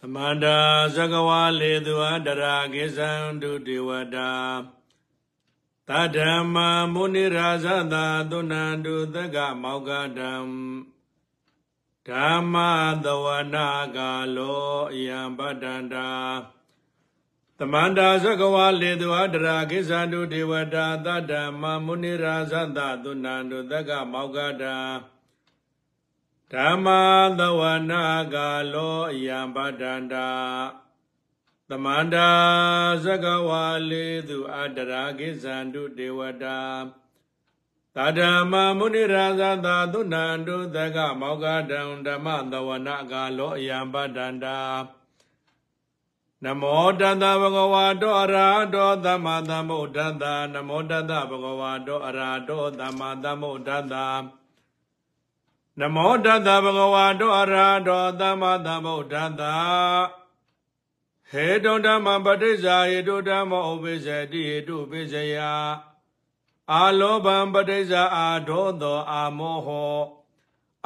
သမန္တာသကဝါလေသူအတရာကိသံဒုတိဝတာတဓမ္မမုနိရာဇတာသုဏန္တုသက္ကမောက္ကတံဓမ္မသဝနာကာလောယံပတ္တန္တာသမန္တာသကဝါလေသူအတရာကိသံဒုတိဝတာတဓမ္မမုနိရာဇတာသုဏန္တုသက္ကမောက္ကတံ ဓမ္မာသဝနာကာလောအယံပတ္တန္တာသမန္တာသကဝါလေသူအတရာကိဇန္တုဒေဝတာသာဓမ္မမုနိရာဇသာသုဏန္တုသကမောက္ခတံဓမ္မသဝနာကာလောအယံပတ္တန္တာနမောတတဗုဒ္ဓဝါတောအရာတောသမ္မာသမ္ဗုဒ္ဓတ္တနမောတတဗုဒ္ဓဝါတောအရာတောသမ္မာသမ္ဗုဒ္ဓတ္တ နမောတတဗုဒ္ဓဝါတောအရာတောသမ္မာသမ္ဗုဒ္ဓတ္တဟေတုဓမ္မပဋိစ္ဆာဟေတုဓမ္မဥပိစ္ဆတိဟေတုပိစ္ဆယအာလောဘံပဋိစ္ဆာအာဒောသောအာမောဟော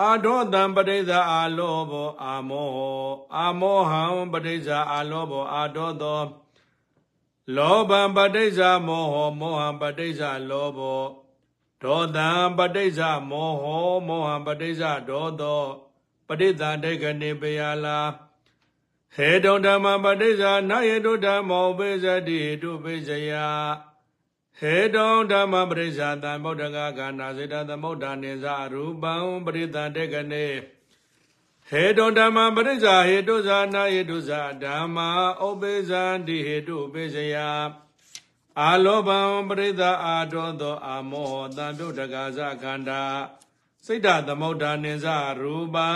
အာဒောတံပဋိစ္ဆာအာလောဘောအာမောဟောအာမောဟံပဋိစ္ဆာအာလောဘောအာဒောသောလောဘံပဋိစ္ဆာမောဟောမောဟံပဋိစ္ဆာလောဘော ဒေါသံပဋိစ္ဆာမောဟောမောဟံပဋိစ္ဆာဒေါသောပဋိသန္တိကနေပယလာဟေတုဓမ္မပဋိစ္ဆာနာယေတုဓမ္မောပိစတိတုပိစယဟေတုဓမ္မပရိစ္ဆာတံဗုဒ္ဓဂခန္ဓာစေတသမုဒ္ဒနိသရူပံပရိသန္တေကနေဟေတုဓမ္မပရိစ္ဆာဟေတုဇာနာယေတုဇာဓမ္မာဥပိဇံတိဟေတုပိစယ အာလောဘံပရိသအာတောသော အာမောတံဗုဒ္ဓဂဇခန္ဓာစိတ်တသမုဒ္ဒနိသရူပံ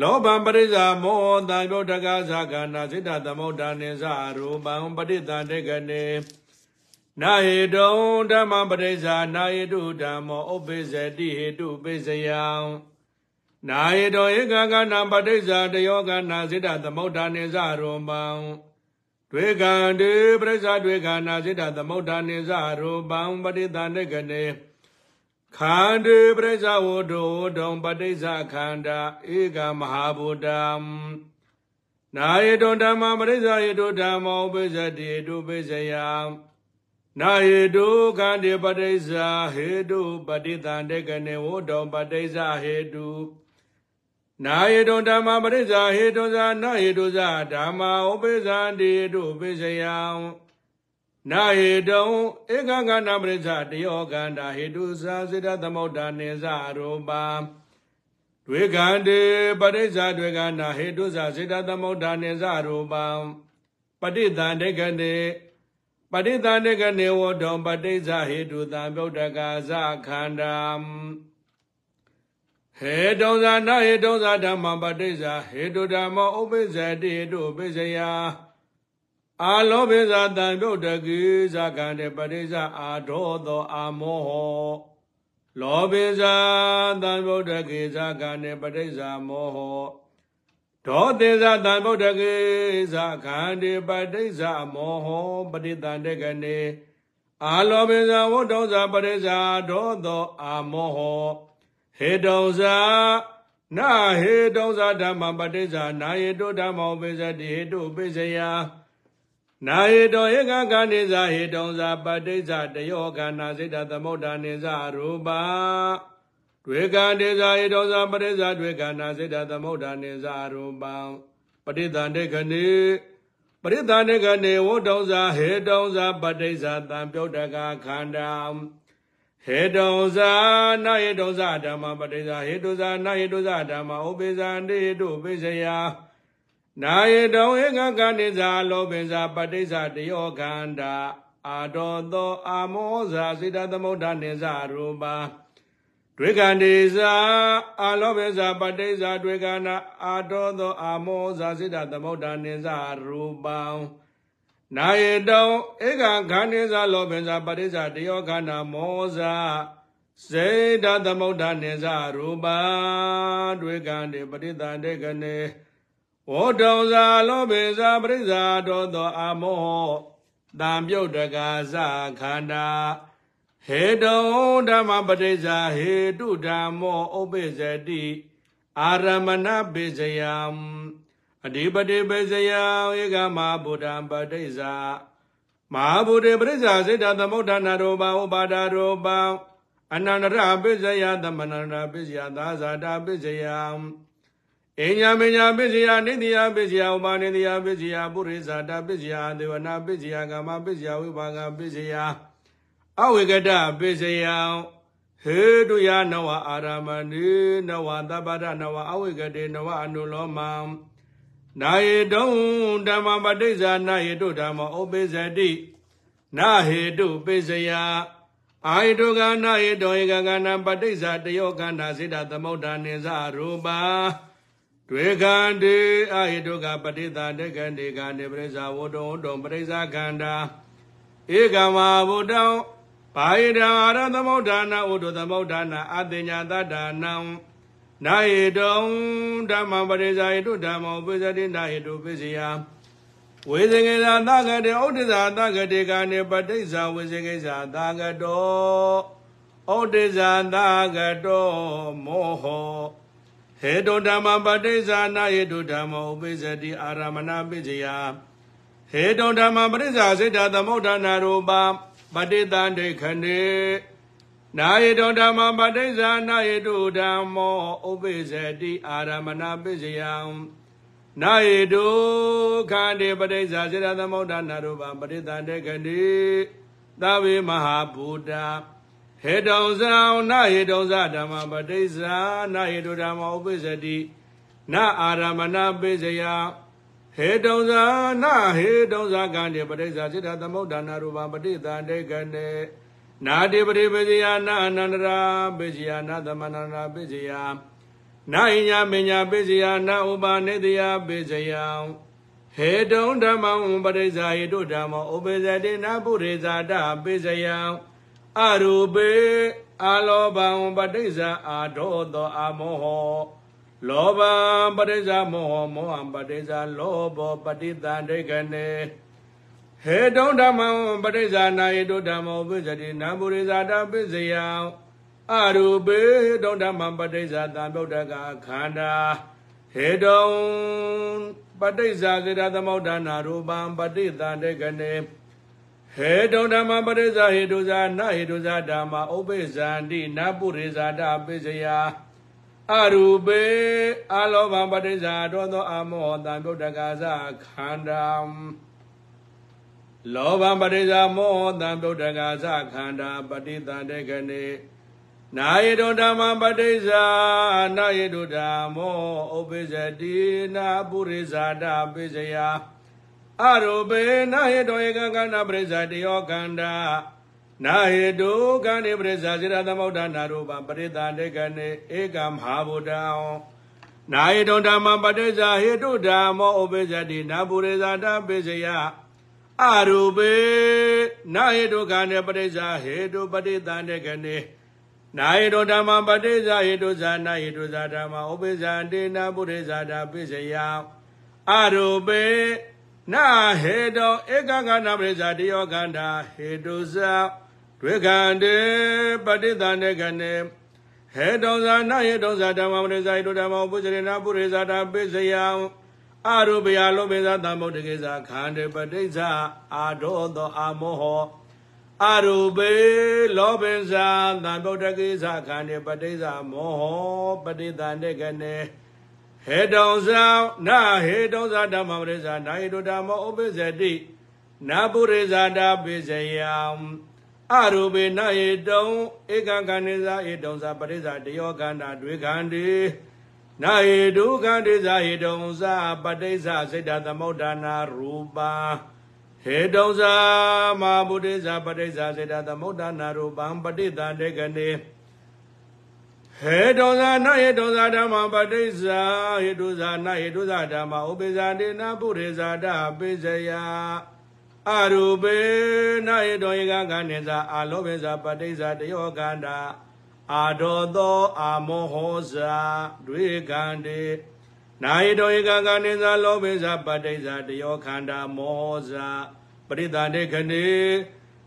လောဘံပရိစ္ဆာမောတံဗုဒ္ဓဂဇခန္ဓာစိတ္တသမုဒ္ဒနိသရူပံပဋိသန္တေကနေနာဟေတုံဓမ္မပရိစ္ဆာနာဟေတုဓမ္မောဥပိစ္ဆတိဟေတုပိစ္ဆယံနာဟေတောဧကကနာပဋိစ္ဆာတယောကနာစိတ္တသမုဒ္ဒနိသရူပံ တွေကံတေပရိစ္ဆာတွေကနာစိတ္တသမုဒ္ဒနိသရူပံပဋိသန္တေကနေခန္တေပရိစ္ဆဝတ္တောဒုံပဋိစ္ဆခန္ဓာဧကမဟာဗုဒ္ဓံနာယေတောဓမ္မပရိစ္ဆယေတောဓမ္မောပိစ္ဆတိတုပိစ္ဆယံနာယေတုခန္တေပဋိစ္ဆဟေတုပဋိသန္တေကနေဝတ္တောပဋိစ္ဆဟေတု နာယေတောဓမ္မပရိစ္ဆဟေတုဇာနာယေတုဇာဓမ္မာဥပိစ္ဆန္တိတုပိစ္ဆယံနာဟေတုံဧကကနာပရိစ္ဆတယောကန္တာဟေတုသာစေတသမုဒ္ဒနေဇရူပံတွေကံတေပရိစ္ဆတွေကနာဟေတုသာစေတသမုဒ္ဒနေဇရူပံပဋိသန္တေကနေပဋိသန္တေကနေဝတောပဋိစ္ဆဟေတုသံဗုဒ္ဓကာဇခန္ဓာ ဟေတုံဇာနာဟေတုံဇာဓမ္မပဋိစ္ဆဟေတုဓမ္မောဥပိစ္ဆတိဟေတုပိစ္ဆယအာလောဘေဇာတံပြုတ်တကိဇာကံတေပရိစ္ဆအာဒောသောအာမောဟောလောဘေဇာတံပြုတ်တကိဇာကံတေပရိစ္ဆာမောဟောဒောတေဇာတံပြုတ်တကိဇာကံတေပရိစ္ဆာမောဟောပရိတန်တေကနေအာလောဘေဇာဝတ္တောဇာပရိစ္ဆာဒောသောအာမောဟော ဟေတောဇာနာဟေတောဇာဓမ္မပတိစ္ဆာနာယေတုဓမ္မောပိစတိဟေတုပိစယနာဟေတောဧကကနိဇာဟေတုံဇာပဋိဇာတယောကနာစိတ္တသမုဒ္ဒနိဇာရူပတွေကံတေဇာဟေတုံဇာပဋိဇာတွေကနာစိတ္တသမုဒ္ဒနိဇာရူပံပဋိသန္တေခဏိပရိသန္တေခဏိဝတ္တုံဇာဟေတုံဇာပဋိဇာတံပြုတ်တကခန္ဓာ ဟေတုံဇာနာဟေတုံဇာဓမ္မပဋိဇာဟေတုဇာနာဟေတုဇာဓမ္မဥပိဇာတိဟေတုပိစယနာယေတောဧကကနိဇာလောပိဇာပဋိဇာတယောခန္ဓာအာတောသောအာမောဇာစိတသမုဒ္ဒနိဇာရူပါတွေကန္တိဇာအာလောပိဇာပဋိဇာတွေကနာအာတောသောအာမောဇာစိတသမုဒ္ဒနိဇာရူပံ နာယေတောဧကခန္တိဇာလောပိဇာပဋိဇာတယောခန္ဓာမောဇာစေတသမုဒ္ဒနိဇာရူပါတွေကန္တိပဋိသန္တေကနေဝေါတောဇာလောဘေဇာပရိဇာတောသောအာမောတံပြုတ်တကာဇခန္ဓာဟေတုံဓမ္မပရိဇာဟေတုဓမ္မောဥပိစတိအာရမဏပိစယံ အအဓိပတိပိစယဧကမဟာဗုဒ္ဓံပဋိစ္ဆာမဟာဗုဒ္ဓေပရိစ္ဆာစေတသမုဋ္ဌာနာရောပဥပါဒာရောပအနန္တရပိစယသမဏန္တပိစယသာဇာတာပိစယအညာမညာပိစယနိတိယပိစယဥပါနိတိယပိစယပုရိသတာပိစယဒေဝနာပိစယကာမပိစယဝိပါကပိစယအဝိကတပိစယဟေတုယနဝအာရမဏိနဝသဗ္ဗရနဝအဝိကတေနဝအနုလောမံ နာယေတုံဓမ္မပဋိစ္ဆာနာယေတုဓမ္မဩပိစတိနာဟေတုပိစယအာယတုကနာယေတောဧကကနာပဋိစ္ဆာတယောကန္နာစေတသမုဋ္ဌာနိသရူပါတွေခန္တေအာယတုကပဋိသတက္ကန္တေကနေပရိစ္ဆာဝတ္တုံတုံပရိစ္ဆာခန္ဓာဧကမဗုဒ္ဓံဘာယတံအာရသမုဋ္ဌာနာဥဒ္ဓသမုဋ္ဌာနာအတိညာတတ္တာနံ နာယေတုံဓမ္မပရိစ္ဆာယတုဓမ္မောပိစတိနာယေတုပိစယဝေဇင်္ဂေသာသကတေဥဒ္ဒဇာသကတေကနေပဋိစ္ဆာဝေဇင်္ဂေသာသကတောဥဒ္ဒဇာသကတောမောဟောဟေတုဓမ္မပဋိစ္ဆာနာယေတုဓမ္မောပိစတိအာရမဏပိစယဟေတုဓမ္မပရိစ္ဆာစေတသမုဋ္ဌာနာရူပပဋိသန္တိခဏေ နာယေတောဓမ္မပဋိစ္ဆာနာယေတုဓမ္မောဥပိစတိအာရမဏပိစယံနာယေတုခန္တိပဋိစ္ဆာစေတသမုဋ္ဌာနာရူပပဋိသန္တိခဏေသဗ္ဗေမဟာဘူတာဟေတုံဇံနာယေတုံဇဓမ္မပဋိစ္ဆာနာယေတုဓမ္မောဥပိစတိနာအာရမဏပိစယံဟေတုံဇာနာဟေတုံဇာကံတေပရိစ္ဆာစိတ္တသမုဒ္ဒနာရူပပဋိသန္တေကနေ နာတိပရိပဇယနာအနန္တရာပိဇယနာသမဏနာပိဇယနာဣညာမညာပိဇယနာဥပါနေတယပိဇယဟေတုံဓမ္မံပရိစ္ဆာဟေတုဓမ္မောဥပိဇတိနာပုရိဇာတပိဇယအရူပေအာလောဘံပဋိစ္ဆာအာဒောသောအမောဟောလောဘပရိစ္ဆမောဟမောဟပရိစ္ဆလောဘောပฏิတန္တိကနေ ဟေတုံဓမ္မံပရိစ္ဆာနာယေတုဓမ္မောပိစတိနံပုရိဇာတပိစယံအရူပေဟေတုံဓမ္မံပရိစ္ဆာတံဗုဒ္ဓကခန္ဓာဟေတုံပฏิစ္ဆာစေတသမုဋ္ဌာနာရူပံပฏิတန္တိကနေဟေတုံဓမ္မပရိစ္ဆာဟေတုဇာနဟေတုဇာဓမ္မဥပိစ္ဆန္တိနပုရိဇာတပိစယံအရူပေအလောဘပဋိစ္ဆာတောသောအမောတံဗုဒ္ဓကာသခန္ဓာ လောဘပဋိစ္ဆာမောတံဗုဒ္ဓကာသခန္ဓာပဋိသန္တေကနေနာယေတောဓမ္မပဋိစ္ဆာနာယေတုဓမ္မောဥပိစ္ဆတိနာပုရိဇာတပိစယအရူပေနာယေတောဧကကန္နာပရိစ္ဆာတယောခန္ဓာနာဟေတုကံနေပရိစ္ဆာစေရသမုဋ္ဌာနာရူပပရိသန္တေကနေဧကမဟာဗုဒ္ဓံနာဟေတုဓမ္မပဋိစ္ဆာဟေတုဓမ္မောဥပိစ္ဆတိနာပုရိဇာတပိစယ အရူပေနာဟေတုကံနေပရိစ္ဆာဟေတုပရိသန္တေကနေနာဟေတုဓမ္မပဋိစ္ဆာဟေတုဇာနာဟေတုဇာဓမ္မဥပိစ္ဆန္တေနာပုရိဇာတပိစယအရူပေနာဟေတောဧကကနာပရိစ္ဆာတယောကန္တာဟေတုဇာတွေ့ခန္တေပဋိသန္တေကနေဟေတောဇာနာယေတောဇာဓမ္မပရိဇာယတုဓမ္မောပုဇရေနာပုရိဇာတာပိစယံ အရူပယလောပိဇာသမ္ဗုဒ္ဓကေဇာခန္တေပဋိဇာအာဒောသောအမောဟောအရူပေလောပိဇာသံဗုဒ္ဓကေဇာခန္တေပဋိဇာမောဟောပဋိသန္တေကနေဟေတောဇာနာဟေတောဇာဓမ္မပရိဇာနာဟေတုဓမ္မောဥပိစတိနာပုရိဇာတာပိစယံအရူပေနယေတုံဧကကဏိဇာဧတုံသာပရိဇာတယောကန္တာတွေခန္တိ နာယေဒုခန္တိဇာဧတုံသာပတိဇာစိတ္တသမုဋ္ဌာနာရူပါဟေတုံသာမဘုဒိဇာပတိဇာစိတ္တသမုဋ္ဌာနာရူပံပတိတံတေကနေဟေတုံသာနယေတုံသာဓမ္မပတိဇာဟေတုဇာနယေတုဇာဓမ္မဥပိဇာတေနပုရိဇာတပိစယအရူပေနာယေတောဧကကနိဇာအာလောဘေဇာပတိဇာတယောကန္တာ အာဒောသောအာမောဟောဇာတွေကန္တေနာယေတောဧကကနိဇာလောဘေဇာပတိဇာတယောခန္တာမောဟောဇာပရိသန္တေခဏေ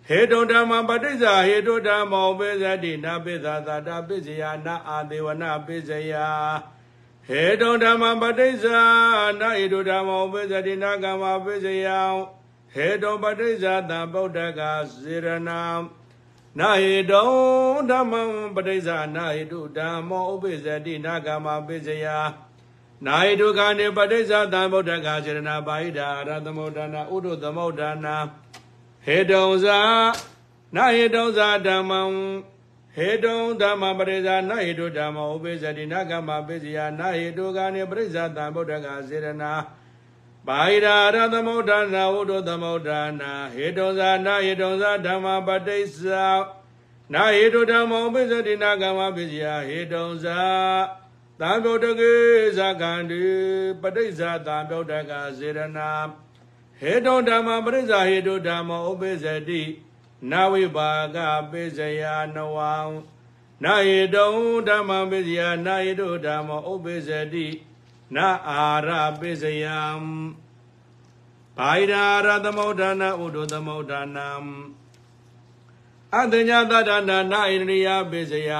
ဟေတုဓမ္မပတိဇာဟေတုဓမ္မောပိဇတိနာပိဇာသာတာပိဇယနာအာဒေဝနာပိဇယဟဟေတုံဓမ္မပဋိစ္ဆာနာဣတုဓမ္မောပိစတိနာကမ္မပိစယံဟေတုံပဋိစ္ဆာတံဗုဒ္ဓကစေရဏံ နာဟိတုံဓမ္မံပဋိစ္ဆာနာဟိတုဓမ္မောဥပိစတိနာကမ္မပိစယံနာဟိတုခာနေပဋိစ္ဆာတံဗုဒ္ဓကစေရဏပါဟိတာရသမုဒ္ဒနာဥဒုသမုဒ္ဒနာဟေတုံဇာနာဟိတုံဇာဓမ္မံဟေတုံဓမ္မပရိဇာနာဟိတုဓမ္မဥပိစ္ဆတိနာကမ္မပိစယနာဟိတုကာနေပရိဇာတံဗုဒ္ဓကစေရနာ ဘာဟိရာရသမုဒ္ဒနာဝုဒ္ဓသမုဒ္ဒနာဟေတုံဇာနာဟိတုံဇာဓမ္မပဋိစ္ဆာနာဟိတုဓမ္မဥပိစ္ဆတိနာကမ္မပိစယဟေတုံဇာသံဗုဒ္ဓကေဇာကန္တိပဋိစ္ဆာတံဗုဒ္ဓကစေရနာဟေတုံဓမ္မပရိစ္ဆာဟေတုဓမ္မဥပိစ္ဆတိနဝိပါကပိစယနဝံနာယတုံဓမ္မပိစယနာယတုဓမ္မဥပိစတိ နာအာရပိစယံဘိုင်ရာရသမုဒ္ဒနာဥဒုသမုဒ္ဒနာအတညတတနာနာဣရိယပိစယ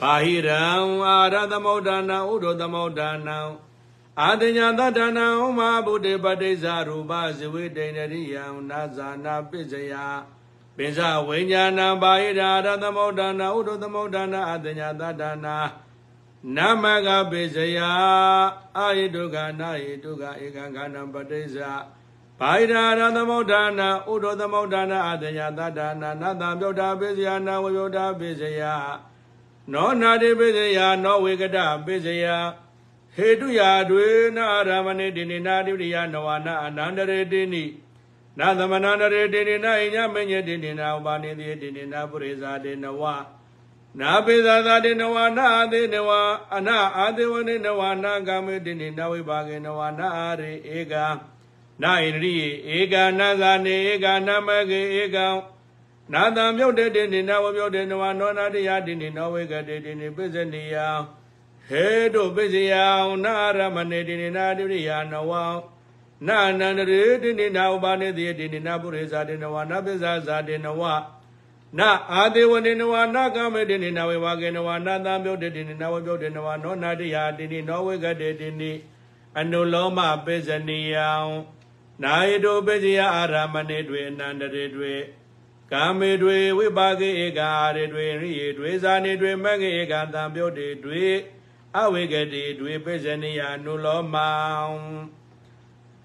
ဘာဟိရံအာရသမုဒ္ဒနာဥဒုသမုဒ္ဒနာအာတညတတနာဥမဗုဒ္ဓပတိစ္ဆရူပဇဝိတေနရိယံနာဇာနာပိစယပိဇဝိညာဏဘာဟိရာရသမုဒ္ဒနာဥဒုသမုဒ္ဒနာအတညာတတနာ နမကပိစယအာယတုကနာယတုကဧကံခန္ဓာပတိစ္ဆဘာဟိရာရသမုဒ္ဒနာဥဒုသမုဒ္ဒနာအတညာတတနာနတံပြုတ်တာပိစယနာဝိယုတ်တာပိစယနောနာတိပိစယနောဝေကတပိစယဟေတုယာတွေနာရမဏိတိနိနာတိရိယနဝနာအနန္တရေတိနိနာသမဏန္တရေတိနိနာအိညာမညေတိနိနာဥပါနိတိတိနိနာပုရိသတေနဝ နာပိသသာတေနဝနာအသေနဝအနာအာသေဝနေနဝနာကာမေတိနိနာဝိပါကေနဝနာအာရေဧကနာဣရိဧကနာဇာနေဧကနာမကေဧကံနာတံမြုတ်တေတိနိနာဝမြုတ်တေနဝနောနာတိယတိနိနောဝေကတေတိနိပိစနိယဟေတုပိစယံနာရမဏေတိနိနာတိရိယနဝံနာနန္တရေတိနိနာဥပါနေတိတိနိနာပုရိသတေနဝနာပိဇာဇာတေနဝ နာအာဒေဝနေနဝနာကမေတိနိနာဝေဝကေနဝနာသံပြုတ်တေနိနာဝပြုတ်တေနဝနောနာတိယတိနိနောဝေကတေတိနိအနုလောမပိစနိယံနာယတုပိစယအာရမဏေတွေအနန္တရေတွေကာမေတွေဝိပါကေဧကာရေတွေရိယေတွေဇာနေတွေမဂ္ဂဧကသံပြုတ်တေတွေအဝေကတိတွေပိစနိယနုလောမံ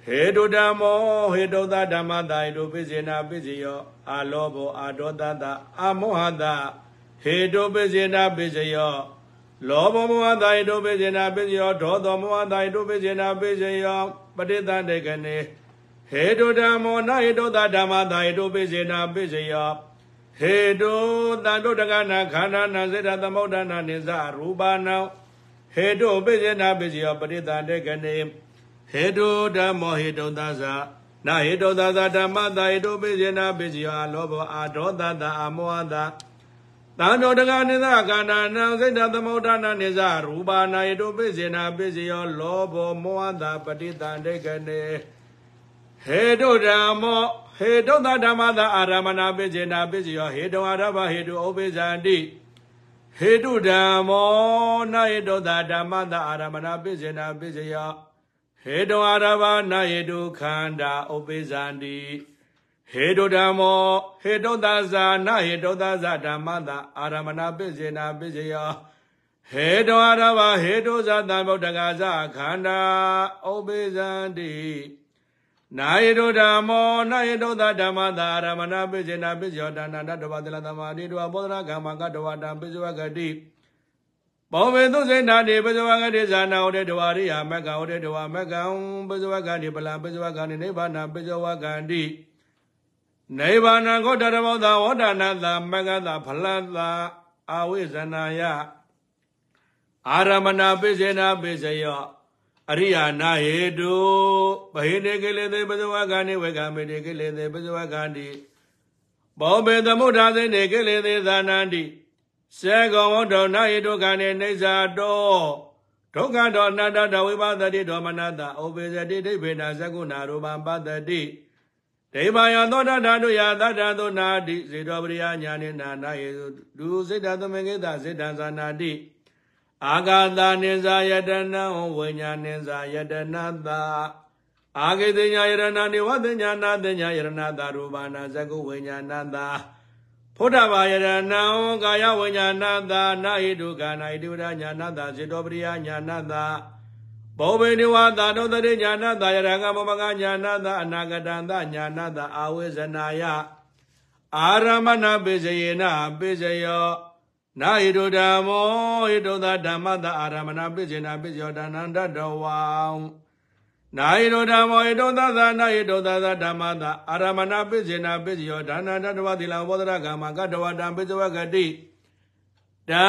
ဟေတုဓမ္မောဟေတုသဓမ္မတာဟေတုပိစေနာပိစေယောအာလောဘောအာဒောတတအာမောဟတဟေတုပိစေနာပိစေယောလောဘမောဟတဟေတုပိစေနာပိစေယောဒေါသောမောဟတဟေတုပိစေနာပိစေယောပဋိသန္တေကနေဟေတုဓမ္မောနဟေတုသဓမ္မတာဟေတုပိစေနာပိစေယောဟေတုတန်တုတကနာခန္ဓာနာစေတသမုဒ္ဒနာနိစ္စရူပနာဟေတုပိစေနာပိစေယောပဋိသန္တေကနေ ဟေတုဓမ္မောဟေတုသသနာဟေတုသသဓမ္မတာဟေတုပိစေနာပိစေယောအလောဘောအာဒောသတအမောဟတတန်တောတကနိသကာဏနာစိတ်တသမုဒ္ဒနာနိသရူပါနာဟေတုပိစေနာပိစေယောလောဘောမောဟတပဋိသန္တေကနေဟေတုဓမ္မောဟေတုသဓမ္မတာအာရမဏပိစေနာပိစေယောဟေတုအာရဘဟေတုဥပိဇန္တိဟေတုဓမ္မောနာဟေတုသဓမ္မတာအာရမဏပိစေနာပိစေယော ဟေတောအာရဘာနာယေတုခန္ဓာဥပိဇန္တိဟေတုဓမ္မောဟေတုသဇာနာဟေတုသဇာဓမ္မတာအာရမဏပိစေနာပိစေယောဟေတောအာရဘာဟေတုဇာတံဗုဒ္ဓဂါဇခန္ဓာဥပိဇန္တိနာယေတုဓမ္မောနာယေတုသဓမ္မတာအာရမဏပိစေနာပိစေယောဒါနတတဝတလသမတိတဝဘောဓနာကမ္မကတဝတံပိစဝဂတိ ဘောဝေသုစိဏတိပဇဝကတိဇာနာဟောတေတဝရိယာမက္ကဟောတေတဝမက္ကံပဇဝကတိပလံပဇဝကတိနိဗ္ဗာနပဇဝကတိနိဗ္ဗာနဂောတရမောသာဝဒနာသမက္ကသဖလသအာဝိဇနာယအာရမဏပိစေနာပိစယောအရိယာနာဟေတုဘဟိနေကိလေသေပဇဝကတိဝေကမေတိကိလေသေပဇဝကတိဘောဘေသမုဒ္ဒါစေနေကိလေသေသာနန္တိ စေကောဝတ္တောနာယဒုက္ခနေနေသာတောဒုက္ခတောအနတ္တတဝိပါဒတိဒေါမနတဩပေဇတိဒိဗေနသကုဏရူပံပတ္တိဒိဗာယသောတဓာတုယသတ္တသောနာတိဇေတောပရိယညာနေနာနာယေဒုစိတ္တသမင်္ကေတစေတံသာနာတိအာဂာတာနိဇာယတနာဝိညာနိဇာယတနာတာအာဂေတညာယရဏနိဝတညာနာတညာယရဏတာရူပနာဇဂုဝိညာဏတာ ဖုဒ္ဓဘာယရဏံကာယဝိညာဏတာနာဟိတုကာနာဟိတုရညာဏတာစေတောပရိယညာဏတာဘောဝေနိဝတာတောတရိညာဏတာယရကမမကညာဏတာအနာဂတံတညာဏတာအာဝေဇနာယအာရမဏပိစယေနပိစယောနာဟိတုဓမ္မောဟိတုသဓမ္မတအာရမဏပိစေနာပိစယောဒါနန္တတဝံ နာဟိတုဓမ္မောဟိတုသသနာဟိတုသသဓမ္မတအာရမဏပိစေနာပိစယောဒါနန္တတဝသီလဘောဓရကမ္မကတဝတံပိစဝဂတိတံ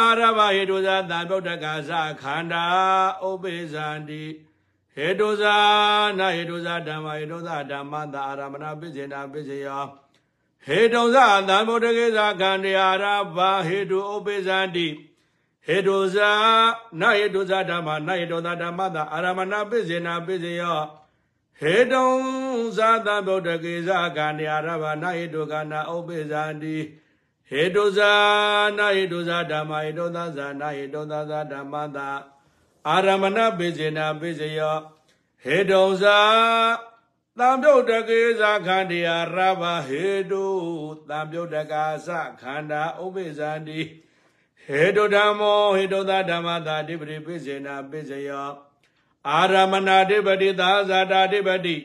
အာရဘဟိတုဇာတံဗုဒ္ဓကာသခန္ဓာဥပိဇန္တိဟေတုဇာနာဟေတုဇာဓမ္မဟေတုဇာဓမ္မတအာရမဏပိစေနာပိစယောဟေတုဇသံဗုဒ္ဓကေဇခန္ဓာရဘာဟေတုဥပိဇန္တိ ဟေတုဇနဟေတုဇဓမ္မနဟေတုဇဓမ္မတအာရမဏပိစေနာပိစယောဟေတုံဇသံဗုဒ္ဓကေဇခန္ဓာရဘာနဟေတုကနာဥပိဇန္တိဟေတုဇနဟေတုဇဓမ္မဟေတုဇဇနဟေတုဇဇဓမ္မတအာရမဏပိစေနာပိစယောဟေတုံဇတံပြုတ်တကေဇခန္ဒီယာရဘဟေတုတံပြုတ်တကာသခန္ဓာဥပိဇန္တိ ဟေတုဓမ္မောဟေတုသဓမ္မတာတိပရိပိစေနာပိစယောအာရမဏတိပတိသာဇာတာတိပတိ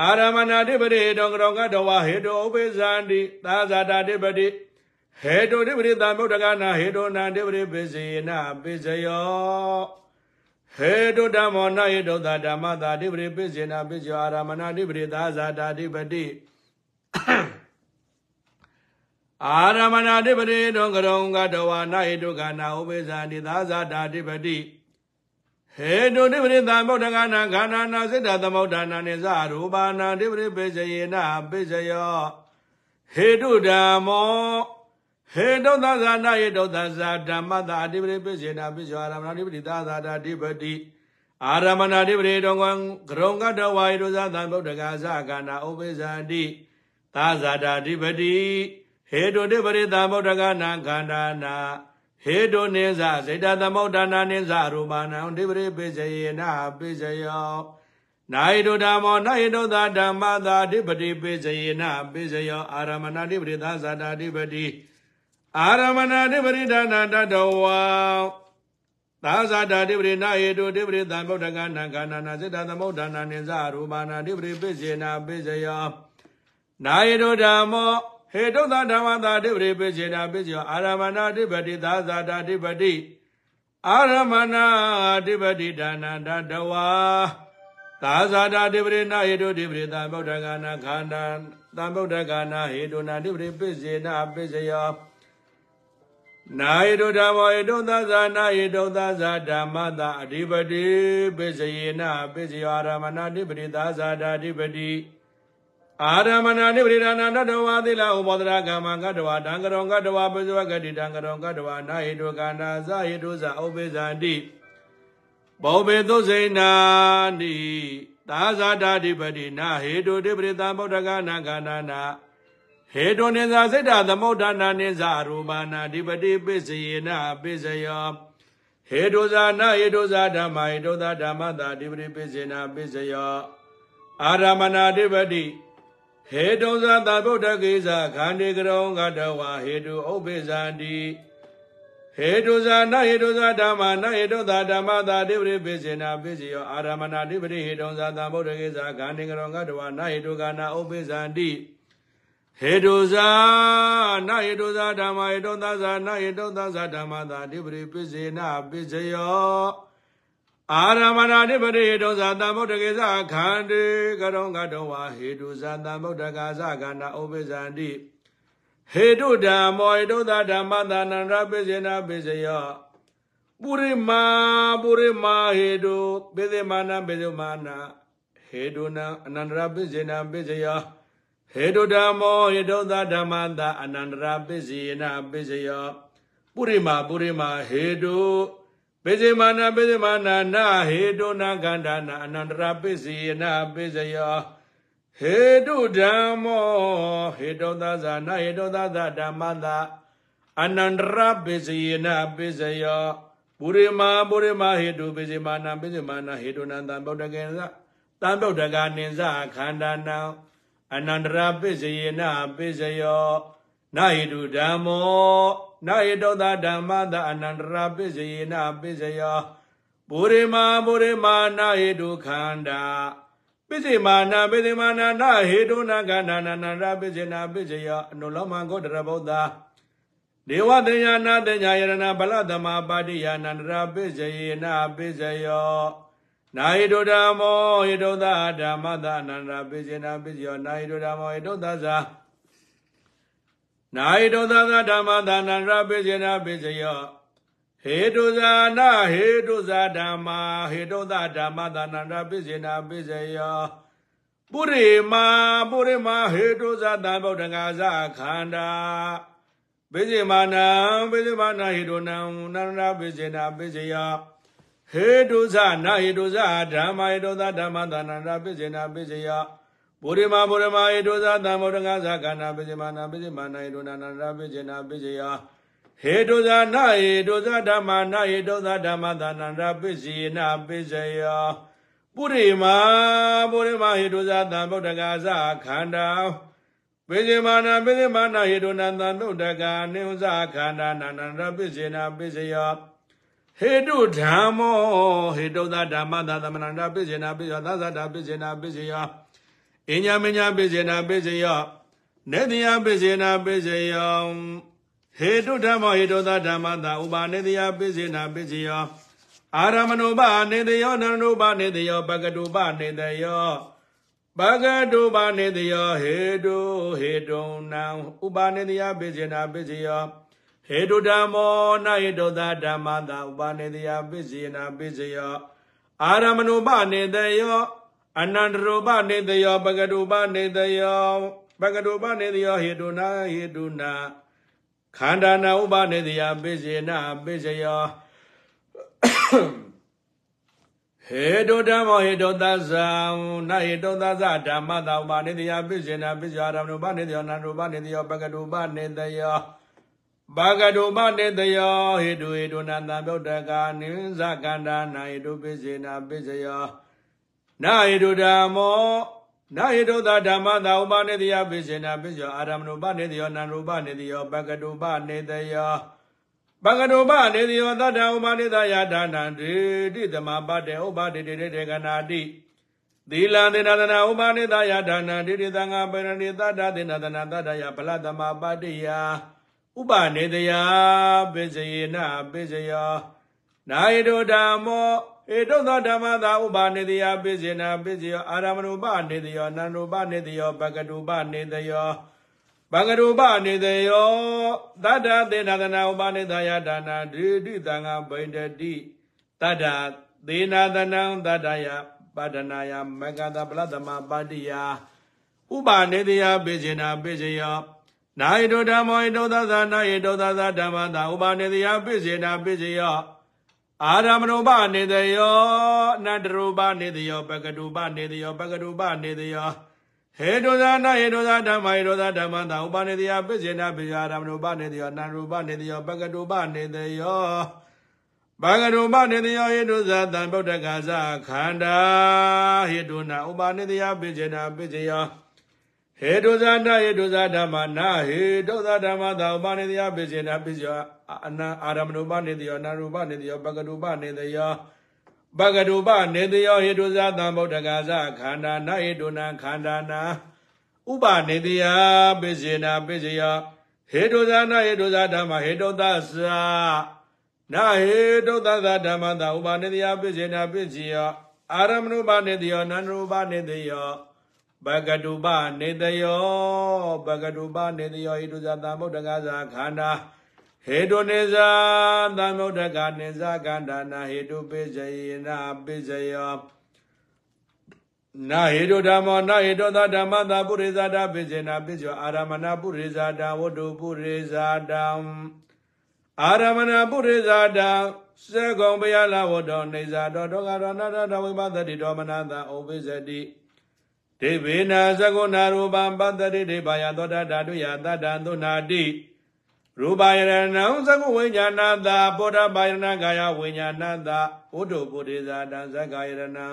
အာရမဏတိပတိတောကရောကတဝဟေတုဥပိဇန္တိသာဇာတာတိပတိဟေတုတိပတိတံပြုတ်တကနာဟေတုနာတိပရိပိစေနာပိစယောဟေတုဓမ္မောနယေတုသဓမ္မတာတိပရိပိစေနာပိစယောအာရမဏတိပရိသာဇာတာတိပတိ အာရမဏတိပတိတောကရောကတဝနာယေတုကနာဥပိဇာတိသာဇာတာတိပတိဟေတုတိပရိသံဗုဒ္ဓကနာခန္ဓာနာစိတ္တသမုဋ္ဌာနာနိသရူပါနာတိပရိပိစေယနာပိစယောဟေတုဓမ္မောဟေတုသဇာနာယေတုသဇာဓမ္မတာအတိပရိပိစေနာပိစယောအာရမဏတိပတိသာဇာတာတိပတိအာရမဏတိပရိတောကံကရုံကတဝါယေတုသသံဗုဒ္ဓကသကနာဥပိဇာတိသာဇာတာတိပတိ ဟေတုတိပရိသံဗုဒ္ဓကနာခန္ဓာနာဟေတုနိသစေတသမုဋ္ဌာနာနိသရူပနံတိပရိပိစေယနာပိစယောနာယတုဓမ္မောနာယတုသာဓမ္မသာအဓိပတိပိစေယနာပိစယောအာရမဏတိပရိသာဇာတာအဓိပတိအာရမဏတိပရိဒါနာတတဝံသာဇာတာတိပရိနာယေတုတိပရိသံဗုဒ္ဓကနာခန္ဓာနာစေတသမုဋ္ဌာနာနိသရူပနာတိပရိပိစေနာပိစယောနာယတုဓမ္မော ဟေတုသဓမ္မတာတိပရိပိစေနာပိစယောအာရမဏတိပတိသာဇာတာတိပတိအာရမဏတိပတိဒါနတတဝါသာဇာတာတိပရိနာဟေတုတိပရိသံဗုဒ္ဓကနာခန္ဓာသံဗုဒ္ဓကနာဟေတုနာတိပရိပိစေနာပိစယောနာယတုဓမ္မောယတုသဇာနာယတုသဇာဓမ္မတာအဓိပတိပိစယေနပိစယောအာရမဏတိပရိသာဇာတာအဓိပတိ အာရမဏနိပရိဒါနတတဝါသီလဥပောဒရာကမ္မကတဝါတံကရောကတဝါပိစဝကတိတံကရောကတဝါနာဟိတုကနာဇဟိတုဇဥပိဇာတိဘောဘေသုစိဏာတိသာဇာတာတိပတိနာဟေတုတိပရိသံဗုဒ္ဓကနာကန္နာနာဟေတုနိဇာစိတ္တသမုဋ္ဌာနာနိဇာရူပနာတိပတိပိစယေနပိစယောဟေတုဇာနာဟေတုဇာဓမ္မဟေတုဇာဓမ္မတာတိပတိပိစေနာပိစယောအာရမဏတိပတိ ဟေတုံဇာသဗုဒ္ဓကိစ္စခန္ဒီကရုံကတဝဟေတုဥပိဇန္တိဟေတုဇာနဟေတုဇာဓမ္မနဟေတုသာဓမ္မသာတိပရိပိစေနာပိစီယောအာရမဏတိပရိဟေတုံဇာသဗုဒ္ဓကိစ္စခန္ဒီကရုံကတဝနဟေတုကနာဥပိဇန္တိဟေတုဇာနဟေတုဇာဓမ္မဟေတုသဇာနဟေတုသဇာဓမ္မသာတိပရိပိစေနာပိစယော အာရမဏတိပရိဟေတုဇာတံဗုဒ္ဓကေသခန္တေကရုံကတောဝါဟေတုဇာတံဗုဒ္ဓကာသခန္ဓာဥပိဇန္တိဟေတုဓမ္မောဟေတုသဓမ္မသနန္တပိစေနာပိစယောပုရိမာပုရိမာဟေတုပိသေမာနပိသုမာနာဟေတုနံအနန္တရပိစေနာပိစယောဟေတုဓမ္မောဟေတုသဓမ္မသအနန္တရပိစေနာပိစယောပုရိမာပုရိမာဟေတု ပိစိမာနပိစိမာနနာဟေတုနာကန္တာနာအနန္တရပိစိယနာပိစယောဟေတုဓမ္မောဟေတုသဇာနာဟေတုသဇာဓမ္မတာအနန္တရပိစိယနာပိစယောပပုရိမာပုရိမာဟေတုပိစိမာနံပိစိမာနဟေတုနံတံဗုဒ္ဓကေသတံဗုဒ္ဓကာနိသခန္ဓာနံအနန္တရာပိစိယေနပိစယောနာဟိတုဓမ္မော နာဟိတောသဓမ္မသအနန္တရာပိစိယေနပိစယောပုရိမာပုရိမာနာဟိတုခန္ဓာပိစိမာနပိစိမာနနာဟိတုနာခန္ဓာနန္တရာပိစိနာပိစယောအနုလောမဂောတရဗုဒ္ဓဒေဝတညာနာတညာယရဏဗလသမပါတိယနန္တရာပိစယေနပိစယောနာဟိတုဓမ္မောဟိတုသဓမ္မသအနန္တရာပိစိနာပိစယောနာဟိတုဓမ္မောဟိတုသသ နာဟိတုသသဓမ္မသအနန္တရာပိစိနာပိစယောဟေတုဇာနာဟေတုဇာဓမ္မာဟေတုသဓမ္မသအနန္တရာပိစိနာပိစယောပုရိမာပုရိမာဟေတုဇာတံဗုဒ္ဓငါဇခန္ဓာပိစိမာနံပိစိမာနဟိတုနံနန္ဒပိစိနာပိစိယဟေတုဇနာဟိတုဇဓမ္မဟိတုဇဓမ္မသနန္ဒပိစိနာပိစိယ ဗုရိမာဗုရမဟိတုဇသံဗုဒ္ဓငါဇခန္ဓာပိစိမာနပိစိမာနဟိတုနန္ဒပိစိနာပိစိယဟေတုဇနာဟိတုဇဓမ္မနာဟိတုဇဓမ္မသနန္ဒပိစိနာပိစိယပုရိမာပုရိမာဟိတုဇသံဗုဒ္ဓငါဇခန္ဓာပိစိမာနပိစိမာနဟိတုနန္တနုဒကာနိဥဇခန္ဓာနန္တရပိစိနာပိစိယောဟေတုဓမ္မောဟေတုသဓမ္မသသမဏန္တပိစိနာပိယောသသတာပိစိနာပိစိယော အညမညာပိစိနာပိစိယောနေတိယပိစိနာပိစိယောဟေတုဓမ္မောဟေတုသဓမ္မသဥပါနေတိယပိစိနာပိစိယောအာရမဏုပနေတယောနန္ဒုပနေတယောပကတုပနေတယောပကတုပါနေတယောဟေတုဟေတုံနံဥပါနေတယပိစေနာပိစေယောဟေတုဓမ္မောနာဟေတုသာဓမ္မတာဥပါနေတယပိစေနာပိစေယောအာရမဏုပနေတယော အနန္တရူပနေတယောပကတုပနေတယောပကတုပနေတယောဟေတုနာဟေတုနာခန္ဓာနာဥပနေတယပိစေနာပိစေယောဟေတုဓမ္မောဟေတုသဇံနဟေတုသဇဓမ္မတာဥပါနေတယပိစေနာပိစယရမဏုပနေတယောနန္ဒုပနေတယောပကတုပနေတယောပကတုပနေတယောဟေတုဟေတုနန္တဗုဒ္ဓကာနိဇကန္တာနာဟေတုပိစေနာပိစယော နာဟေတုဓမ္မောနာဟေတုသဓမ္မတာဥပါနေတယပိစေနာပိစယောအာရမဏုပနေတယောနန္ဒုပနေတယောပကတုပနေတယောပကတောပနေတိယောတတ္တဥပါနိသယဒါနံဒေတိသမပတေဥပါတိတေတေကနာတိသီလံသေနသနာဥပါနိသယဒါနံဒေတိသံဃာပရဏိတတ္တသေနသနာတတ္တယဗလသမပတိယဥပနေတယပိစယေနပိစယောနာယတောဓမ္မော ဧတုသောဓမ္မသာဥပါနေတယပိစေနာပိစယောအာရမဏုပနေတယောနန္ဒုပနေတယောပကတုပနေတယောဘဂရုပနေတယောတတ္တသေနသနာဥပနိသယဒါနာဒိဋ္ဌိသံဃဗိန္ဒတိတတ္တသေနာသနံတတ္တယပါဒနာယမကတပလသမပါတိယဥပနေတယပိစေနာပိစေယောနာယတောဓမ္မောယတောသသနာယတောသသဓမ္မတာဥပနေတယပိစေနာပိစေယော အာရမဏုပနေတယောနန္တရူပနေတယောပကတုပနေတယောပကတုပနေတယောဟေတောဇာနာဟေတောဇာဓမ္မဟေတောဇာဓမ္မတာဥပနေတယပစ္စေနာပိယရမဏုပနေတယောနန္ရူပနေတယောပကတုပနေတယောဘဂရုပနေတယောဟေတုဇာတံဗုဒ္ဓကာသခန္ဓာဟေတုနာဥပနေတယပစ္စေနာပစ္စေယော ဟေတုဇာနာဟေတုဇာဓမ္မနာဟေတုဇာဓမ္မတာဥပနေတယပစ္စေနာပစ္စေယောအနအာရမဏုပနေတယောနန္ရူပနေတယောပကတုပနေတယောပကတုပနေတယောဟေတုဇာသံဗုဒ္ဓကာသခန္ဓာနာဟေတုနာခန္ဓာနာဥပနေတယပိစေနာပိစေယဟေတုဇာနာဟေတုဇာဓမ္မဟေတုသသနာဟေတုသသဓမ္မတာဥပနေတယပိစေနာပိစေယအာရမဏုပနေတယောနန္ဒုပနေတယော ပကတုပနေတယောပကတုပနေတယောဟေတုဇာသံဗုဒ္ဓကာသခန္ဓာဟေတုနေဇာသမုဒ္ဒကနေဇာကန္တာနာဟေတုပိစယေနာပိစယောနာဟေတုဓမ္မောနာဟေတုသဓမ္မတာပုရိဇာတာပိစေနာပိစယောအာရမဏပုရိဇာတာဝတ္တုပုရိဇာတံအာရမဏပုရိဇာတံစေကုံပယလာဝတ္တောနေဇာတောဒုက္ခရောနာတဝိပသတိတောမနတဩပိစတိ ဒေဝေနာသကုဏရူပံပတ္တိဒေဘာယသောတာဓာတုယတတ္တံသုနာတိရရူပယရဏံသကုဝိညာဏတာပောဓပါယရဏကာယဝိညာဏတာဝတ္ထုပုရိသတံသက္ကာယရဏံ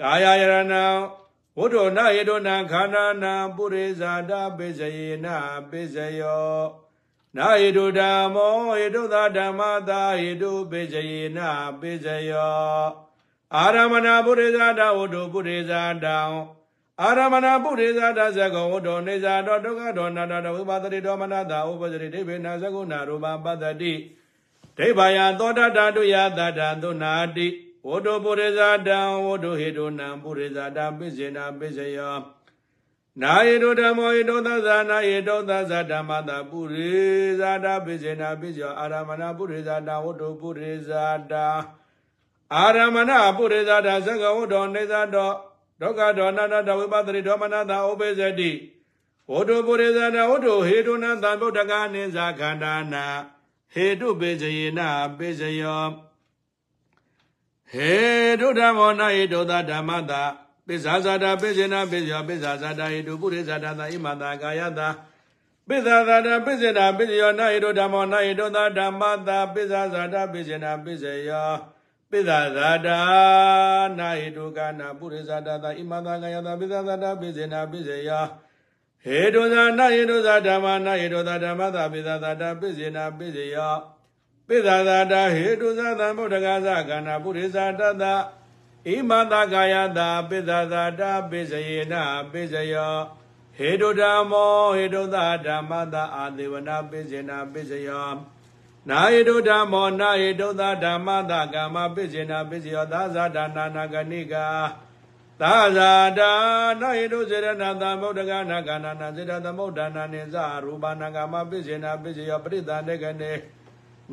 ကာယယရဏံဝတ္ထုနယေတုနံခန္ဓာနံပုရိသတာပိစယေနပိစယောနာဟိတုဓမ္မောဟိတုသာဓမ္မတာဟိတုပိစယေနပိစယောအာရမဏပုရိသတာဝတ္ထုပုရိသတံ အာရမဏပုရိသတာဇဂဝတ္တောနေဇာတောဒုက္ခတောနာတောဝိပါဒတိတောမနတာဥပဇရိဒိဗေနဇဂုဏရူပပတ္တိဒိဗ္ဗယသောတတာတုယတတသုနာတိဝတ္တောပုရိသတံဝတ္တောဟိတုနံပုရိသတာပိစေနာပိစယောနာယေတုဓမ္မောယေတုသဇာနာယေတုသဇာဓမ္မတာပုရိဇာတာပိစေနာပိစယောအာရမဏပုရိဇာတာဝတ္တောပုရိဇာတာအာရမဏပုရိဇာတာဇဂဝတ္တောနေဇာတော ဒုက္ခဒေါနတတဝိပဿရိဒေါမနတာဥပိသတိဝတ္ထုပုရိသနာဝတ္ထုဟေတုနံသံဗုဒ္ဓကာနိဇာခန္ဓာနာဟေတုပိစယေနပိစယောဟေတုဓမ္မောနဟေတုသဓမ္မတာပိဇာဇာတာပိစေနာပိစယောပိဇာဇာတာဟေတုပုရိသတာသာဣမတာကာယတာပိဇာဇာတာပိစေနာပိစယောနဟေတုဓမ္မောနဟေတုသဓမ္မတာပိဇာဇာတာပိစေနာပိစယော ပိသဇာတာနာဟိတုကနာပုရိဇာတာသာဣမသာကယတာပိသဇာတာပိစေနာပိစေယဟေတုဇာနာဟိတုဇာဓမ္မနာဟိတုဇာဓမ္မသာပိသဇာတာပိစေနာပိစေယပိသဇာတာဟေတုဇာသံဗုဒ္ဓဂါဇကနာပုရိဇာတတဣမသာကယတာပိသဇာတာပိစေယနာပိစေယဟေတုဓမ္မောဟေတုသာဓမ္မသာအာသေဝနာပိစေနာပိစေယ နာယတုဓမ္မောနာယတုသဓမ္မသကာမပိစေနာပိစေယောသာဇာတာနာနာဂဏိကာသာဇာတာနာယတုစေရဏသမုဒ္ဒကနာကနာနာစေတသမုဒ္ဒနာနိဇရူပနာကာမပိစေနာပိစေယောပရိသန္တေကနေ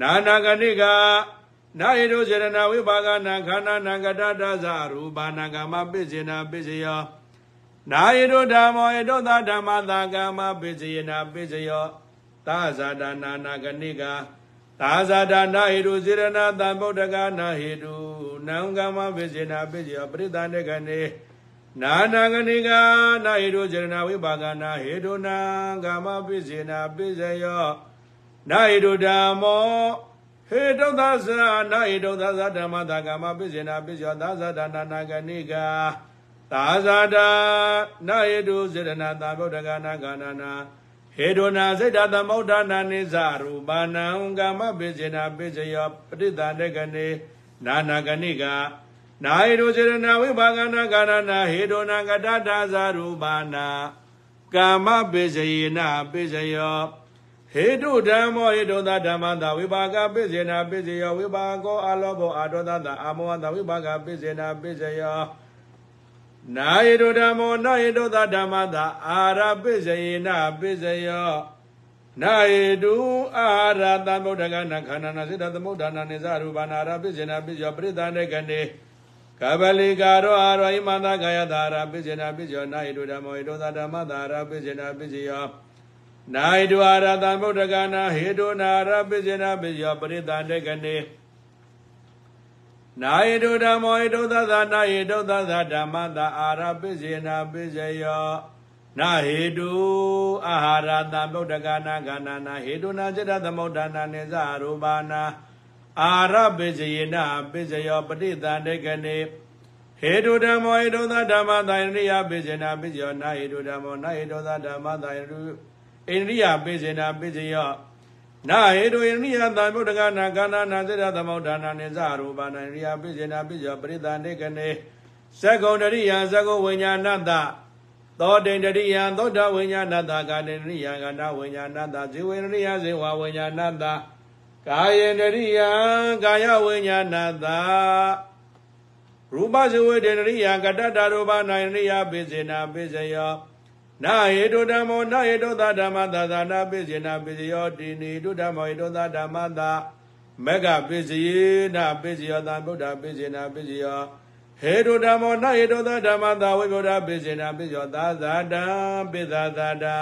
နာနာဂဏိကာနာယတုစေရဏဝိပါကနာခန္ဓာနာကတတဇရူပနာကာမပိစေနာပိစေယောနာယတုဓမ္မောယတုသဓမ္မသကာမပိစေနာပိစေယောသာဇာတာနာနာဂဏိကာ သာဇာတာနာဟိတုစေရဏသံဗုဒ္ဓကနာဟိတုနံကမဝိစေနာပိစီယပရိသန္တေကနေနာနာဂဏိကနာဟိတုစေရဏဝိပါကနာဟိတုနံကာမပိစေနာပိစယောနာဟိတုဓမ္မောဟေတုသသနာဟိတုသသဓမ္မတာကာမပိစေနာပိစယောသာဇာတာနာနာဂဏိကသာဇာတာနာဟိတုစေရဏသံဗုဒ္ဓကနာကနာနာ ဟေဒုနာစိတ်တသမုဋ္ဌာနာနိဇရူပနံကာမပိစေနာပိစယောပဋိသန္တကနေနာနာကနိကနာဟေဒုစေရနာဝိဘာကနာကာရနာဟေဒုနာကတထာဇရူပနာကာမပိစယေနာပိစယောဟေတုဓမ္မောဟေတုသဓမ္မတာဝိပါကပိစေနာပိစယောဝိပါကောအလောဘောအာဒောသတာအာမောသဝိပါကပိစေနာပိစယော နာယေတုဓမ္မောနာယေတုသဓမ္မတာအာရပိစယေနပိစယောနာယေတုအာရသမုဒ္ဒကနာခန္ဓာနာစေတသမုဒ္ဒနာနိသရူပနာရပိစေနာပိစယောပရိသန္တေကနေကပလိကာရောအာရောဣမန္တကာယတာရပိစေနာပိစယောနာယေတုဓမ္မောယေတုသဓမ္မတာရပိစေနာပိစယောနာယေတုအာရသမုဒ္ဒကနာဟေတုနာရပိစေနာပိစယောပရိသန္တေကနေ နာယတုဓမ္မောယတုသသနာယတုသသဓမ္မတာအာရပိစေနာပိစယောနာဟေတုအာဟာရတဗုဒ္ဓကာနာကနာနာဟေတုနာစေတသမုဒ္ဒနာနိဇရူပါနာအာရပိစေနာပိစယောပဋိသန္တေကနေဟေတုဓမ္မောဟေတုသဓမ္မတာယရိယပိစေနာပိစယောနာဟေတုဓမ္မောနာဟေတုသဓမ္မတာယရိအိန္ဒိယပိစေနာပိစယော နာဟေတုယနိယသံဗုဒ္ဓကနာကန္နာနာစေတသမုဒ္ဒနာနိဇရူပနာရိယပိစေနာပိစေပရိသန္တေကနေသက္ကုံတရိယသက္ကုဝိညာဏတသောတိန်တရိယသောတဝိညာဏတကာတိရိယကန္နာဝိညာဏတဇေဝေရိယဇေဝဝိညာဏတကာယေတရိယကာယဝိညာဏတရူပဇေဝေတရိယကတ္တရူပနာရိယပိစေနာပိစေယော နာဟေတုဓမ္မောနာဟေတုသဓမ္မသာသာနာပိစေနာပိစယောတိနိတုဓမ္မောဟေတုသဓမ္မသာမက္ကပိစယေနာပိစယောသံဗုဒ္ဓပိစေနာပိစယောဟေတုဓမ္မောနာဟေတုသဓမ္မသာဝိဗုဒ္ဓပိစေနာပိစယောသာဇာတံပိသာသာတာ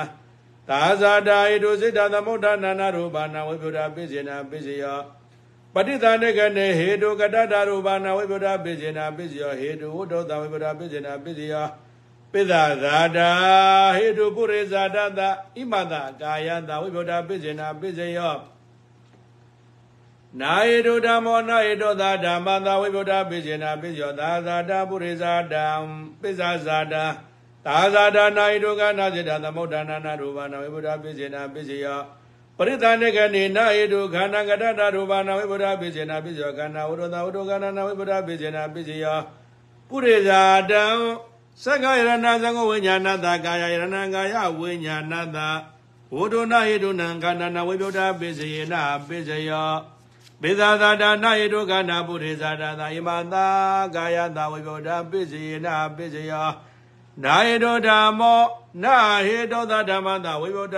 သာဇာတာဟေတုစိတ္တသမုဋ္ဌာနာနာရူပနာဝိဗုဒ္ဓပိစေနာပိစယောပဋိသန္ဓကနေဟေတုကတ္တရူပနာဝိဗုဒ္ဓပိစေနာပိစယောဟေတုဝတ္တဝိဗုဒ္ဓပိစေနာပိစယော ပပိသဇာတာဟေတုပုရိဇာတတဣမတကာယတဝိဗုဒ္ဓပိစေနာပိစေယောနာယေတုဓမ္မောနာယေတောသာဓမ္မသာဝိဗုဒ္ဓပိစေနာပိစေယောသာဇာတာပုရိဇာတံပိဇာဇာတာသာဇာတာနာယေတုကနာစေတသမုဒ္ဒနာနာရူပနာဝိဗုဒ္ဓပိစေနာပိစေယောပရိသနေကနေနာယေတုခန္ဓာကတတရူပနာဝိဗုဒ္ဓပိစေနာပိစေယောခန္ဓာဝိရဒဝိတောခန္ဓာနာဝိဗုဒ္ဓပိစေနာပိစေယောပုရိဇာတံ သက္ကယရဏသံဃဝိညာဏတကာယယရဏကာယဝိညာဏတဝုဒ္ဓနာယေတုနံခန္ဓာနာဝိဗုဒ္ဓပိစေယနာပိစေယောပိဇာသာဒနာယေတုခန္ဓာပုရိဇာတသာယမတာကာယတာဝိဗုဒ္ဓပိစေယနာပိစေယောနာယေတုဓမ္မောနာဟေတောသဓမ္မတာဝိဗုဒ္ဓ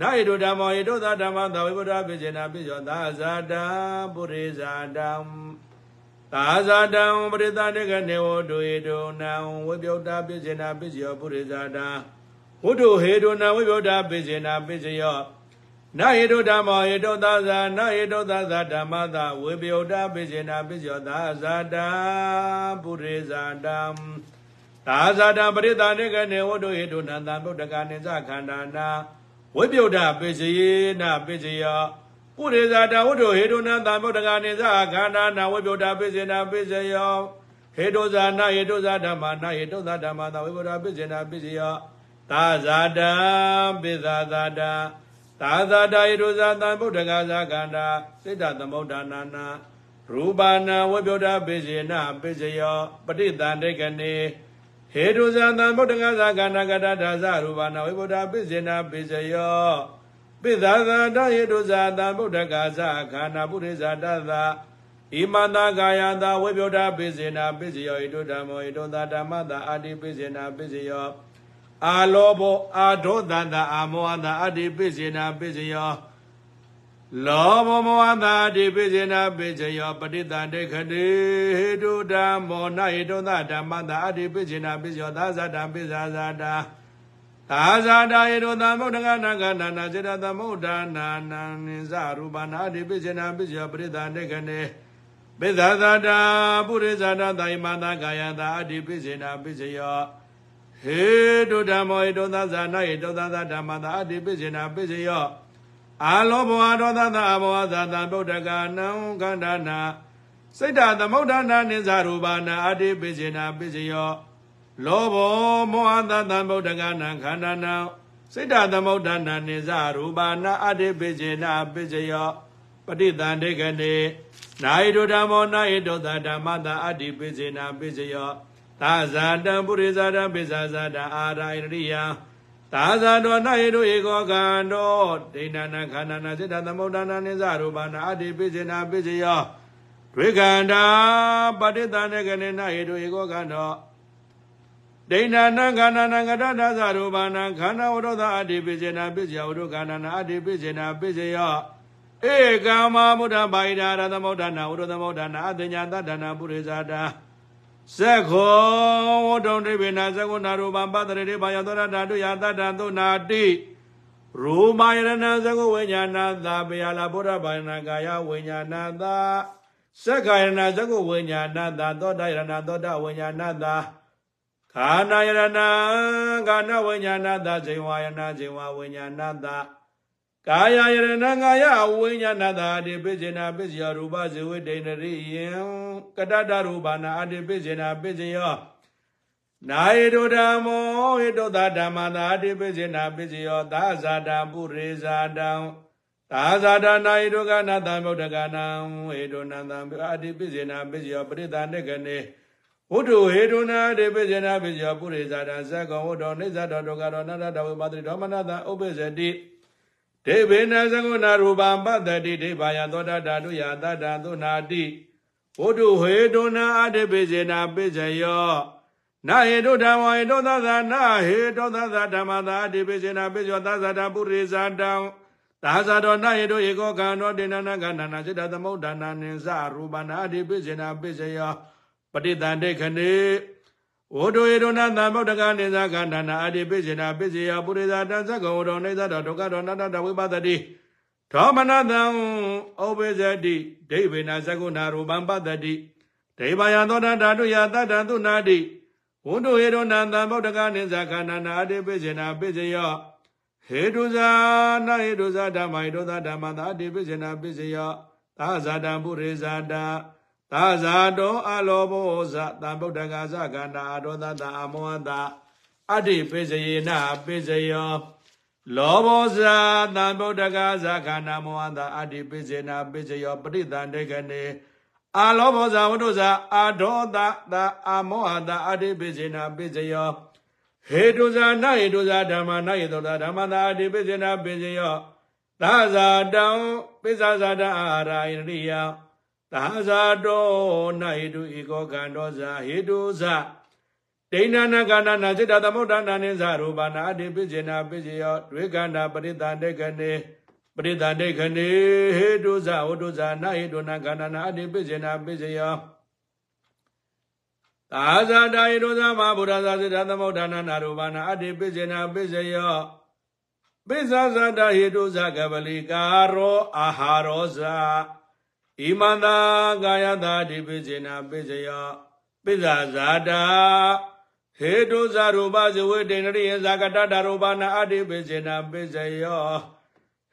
နာယေတုဓမ္မောဟေတောသဓမ္မတာဝိဗုဒ္ဓပိစေနာပိစေယောသာဇာတပုရိဇာတံ သာဇာတံပရိသတေကနေဝတုဟေတုနံဝိပယုတ်တာပိစေနာပိစယောပုရိဇာတံဝတ္ထုဟေတုနံဝိပယုတ်တာပိစေနာပိစယောနာဟေတုဓမ္မောဟေတုသာဇာနာဟေတုသာဇာဓမ္မသာဝိပယုတ်တာပိစေနာပိစယောသာဇာတံပုရိဇာတံသာဇာတံပရိသတေကနေဝတ္ထုဟေတုနံသံဗုဒ္ဓကာနိသခန္ဓာနာဝိပယုတ်တာပိစေနာပိစယော ပုရိဇာတဝတ္ထုဟေတုနံသံဗုဒ္ဓကာနိသခန္ဓာနာဝိပယုတ်တာပိစေနာပိစယောဟေတုဇာနာဟေတုဇာဓမ္မာနာဟေတုဇာဓမ္မာသာဝိပယုတ်တာပိစေနာပိစယောသာဇာတံပိဇာဇာတံသာဇာတဟေတုဇာသံဗုဒ္ဓကာဇာခန္ဓာစိတ္တသမုဒ္ဒနာနာရူပနာဝိပယုတ်တာပိစေနာပိစယောပဋိသန္တိကနေဟေတုဇာသံဗုဒ္ဓကာဇာခန္ဓာကတ္တဒါဇရူပနာဝိပယုတ်တာပိစေနာပိစယော ပိသဇာတယေတုဇာတံဗုဒ္ဓကာဇခန္ဓာပုရိဇာတသဣမန္တကာယတာဝိပယုဒ္ဓပိစေနာပိစယောဣတုဓမ္မောဣတုသာဓမ္မတာအာတိပိစေနာပိစယောအာလောဘောအာဒောသန္တာအာမောဟတာအာတိပိစေနာပိစယောလောဘမောဟတာအာတိပိစေနာပိစယောပဋိသန္တေခတိဟေတုဓမ္မောနဣတုသာဓမ္မတာအာတိပိစေနာပိစယောသာဇာတံပိဇာဇာတာ သာဇာတာယေတောသမုဒ္ဒကနာကနာနာစေတသမုဒ္ဒနာနာနိဇရူပနာအတိပိစေနာပိစယောပရိသန္တေခနေပိသဇာတာပုရိဇာတာသာယမတာကာယတာအတိပိစေနာပိစယောဟေတုဓမ္မောဟေတောသဇာနာဟေတောသဇာဓမ္မတာအတိပိစေနာပိစယောအာလောဘောအတောသသအဘောဇာတံဗုဒ္ဓကနံခန္ဓာနာစိတ်တသမုဒ္ဒနာနိဇရူပနာအတိပိစေနာပိစယော လောဘောမောဟတသံဗုဒ္ဓကနာခန္ဓာနာစိတ္တသမုဒ္ဒနာနိဇရူပနာအတိပိစေနာပိစယောပဋိသန္ဓေကနေနာယတုဓမ္မောနာယတုသဓမ္မတာအတိပိစေနာပိစယောသာဇာတံပုရိဇာတံပိဇာဇာတံအာရာရိယသာဇာတောနာယတုဧကောကံတောဒိဋ္ဌနာခန္ဓာနာစိတ္တသမုဒ္ဒနာနိဇရူပနာအတိပိစေနာပိစယောဒွေကန္တာပဋိသန္ဓေကနေနာယတုဧကောကံတော ဒိဋ္ဌာနခန္ဓာနကတ္တသရူပနာခန္ဓာဝရဒအတ္တိပိစေနာပိစယဝရုခန္ဓာနာအတ္တိပိစေနာပိစယဧကမမုဒ္ဓဘာိဒာရသမုဒ္ဒနာဝရသမုဒ္ဒနာအတ္တညာတတ္တနာပုရိဇာတာသက္ခောဝတ္တုံဒိဗေနာသက္ကုနာရူပံပတ္တရေဘာယသောရဓာတုယတတ္တသုနာတိရူမာယရဏသက္ကုဝိညာဏသာပယလာဘုရားဘာယနာကာယဝိညာဏသာသက္ကာယရဏသက္ကုဝိညာဏသာသောတယရဏသောတဝိညာဏသာ ခန္ဓာယရဏခန္ဓာဝိညာဏတဇေဝယနာဇေဝဝိညာဏတကာယယရဏကာယဝိညာဏတအတိပိစေနာပိစယောရူပဇေဝိတေနရိယံကတတရူပနာအတိပိစေနာပိစယောနာယေတုဓမ္မောဟေတုသဓမ္မသာအတိပိစေနာပိစယောသာဇာတံပုရိဇာတံသာဇာတနာယေတုကနာတံဗုဒ္ဓကနာဟေတုနန္တံအတိပိစေနာပိစယောပရိသန္တကနေ ဝတ္ထုဟေတုနာတေပိစေနာပိစယောပုရိဇာတံသက္ကဝတ္တောနိစ္စတောဒုက္ခတောနတ္တတဝိပါတိဓမ္မနာတံဥပ္ပဇတိဒေဝေနသကုဏရူပံပတ္တိဒေဘာယသောတာဓာတုယတတ္တသုနာတိဝတ္ထုဟေတုနာအတေပိစေနာပိစယောနာဟေတုဓမ္မောဟေတုသသနာဟေတုသသဓမ္မသာအတေပိစေနာပိစယောသသတာပုရိဇာတံသာဇာတောနာယေတုဧကောကံတောတေနနာကန္နာစိတ္တသမုဒ္ဒနာနိသရူပနာအတေပိစေနာပိစယော ပဋိသန္ဓေခဏေဝဒုယေရဏသံဗုဒ္ဓကနေသကန္တနာအတိပိစေနာပိစေယပုရိသတသက္ကောရောနေသတောဒုက္ခရောနတတဝိပသတိသောမနတံဩဘေဇတိဒိဗေနသကုဏရူပံပတ္တိဒိဗယသောတဓာတုယတတ္တသုနာတိဝန္တုဟေရောနန္တဗုဒ္ဓကနိသခန္ဓာနာအတိပိစေနာပိစေယောဟေတုဇာနာဟေတုဇာဓမ္မဟေတုဇာဓမ္မသာအတိပိစေနာပိစေယောသာဇာတံပုရိဇာတ သာဇာတောအလောဘောဇသံဗုဒ္ဓကသခန္ဓာအတောသတအမောတအတ္တိပိစေယနာပိစေယောလောဘောဇာသံဗုဒ္ဓကသခန္ဓာမောဟတအတ္တိပိစေနာပိစေယောပရိသန္တေကနေအာလောဘောဇာဝတ္တဇာအာဒောတတအာမောဟတအတ္တိပိစေနာပိစေယောဟေတုဇာနဟေတုဇာဓမ္မနဟေတုဇာဓမ္မတာအတ္တိပိစေနာပိစေယောသာဇာတံပိစ္ဆာဇာတအာရာယရိယ သာဇာတောနဟေတုဧကောကံတောဇာဟေတုဇာဒိဏနာကန္နာနာจิตသမုဒ္ဒနာနိဇရူပနာအတ္တိပိစေနာပိစေယောဒွေကန္တာပရိသန္တေကနေပရိသန္တေကနေဟေတုဇဝတ္တုဇာနဟေတုနာကန္နာနာအတ္တိပိစေနာပိစေယောသာဇာတာဟေတုဇာမဗုဒ္ဓဇာစိတ္တသမုဒ္ဒနာနာရူပနာအတ္တိပိစေနာပိစေယောပိစ္ဆာဇာတာဟေတုဇာကပလိကာရောအာဟာရောဇာ ဣမန္တာကာယတာအတ္တိပိစေနာပိစေယောပိစ္ဆာဇာတာဟေတုဇာရူပဇဝေတေနရိယဇာကတတရူပနာအတ္တိပိစေနာပိစေယော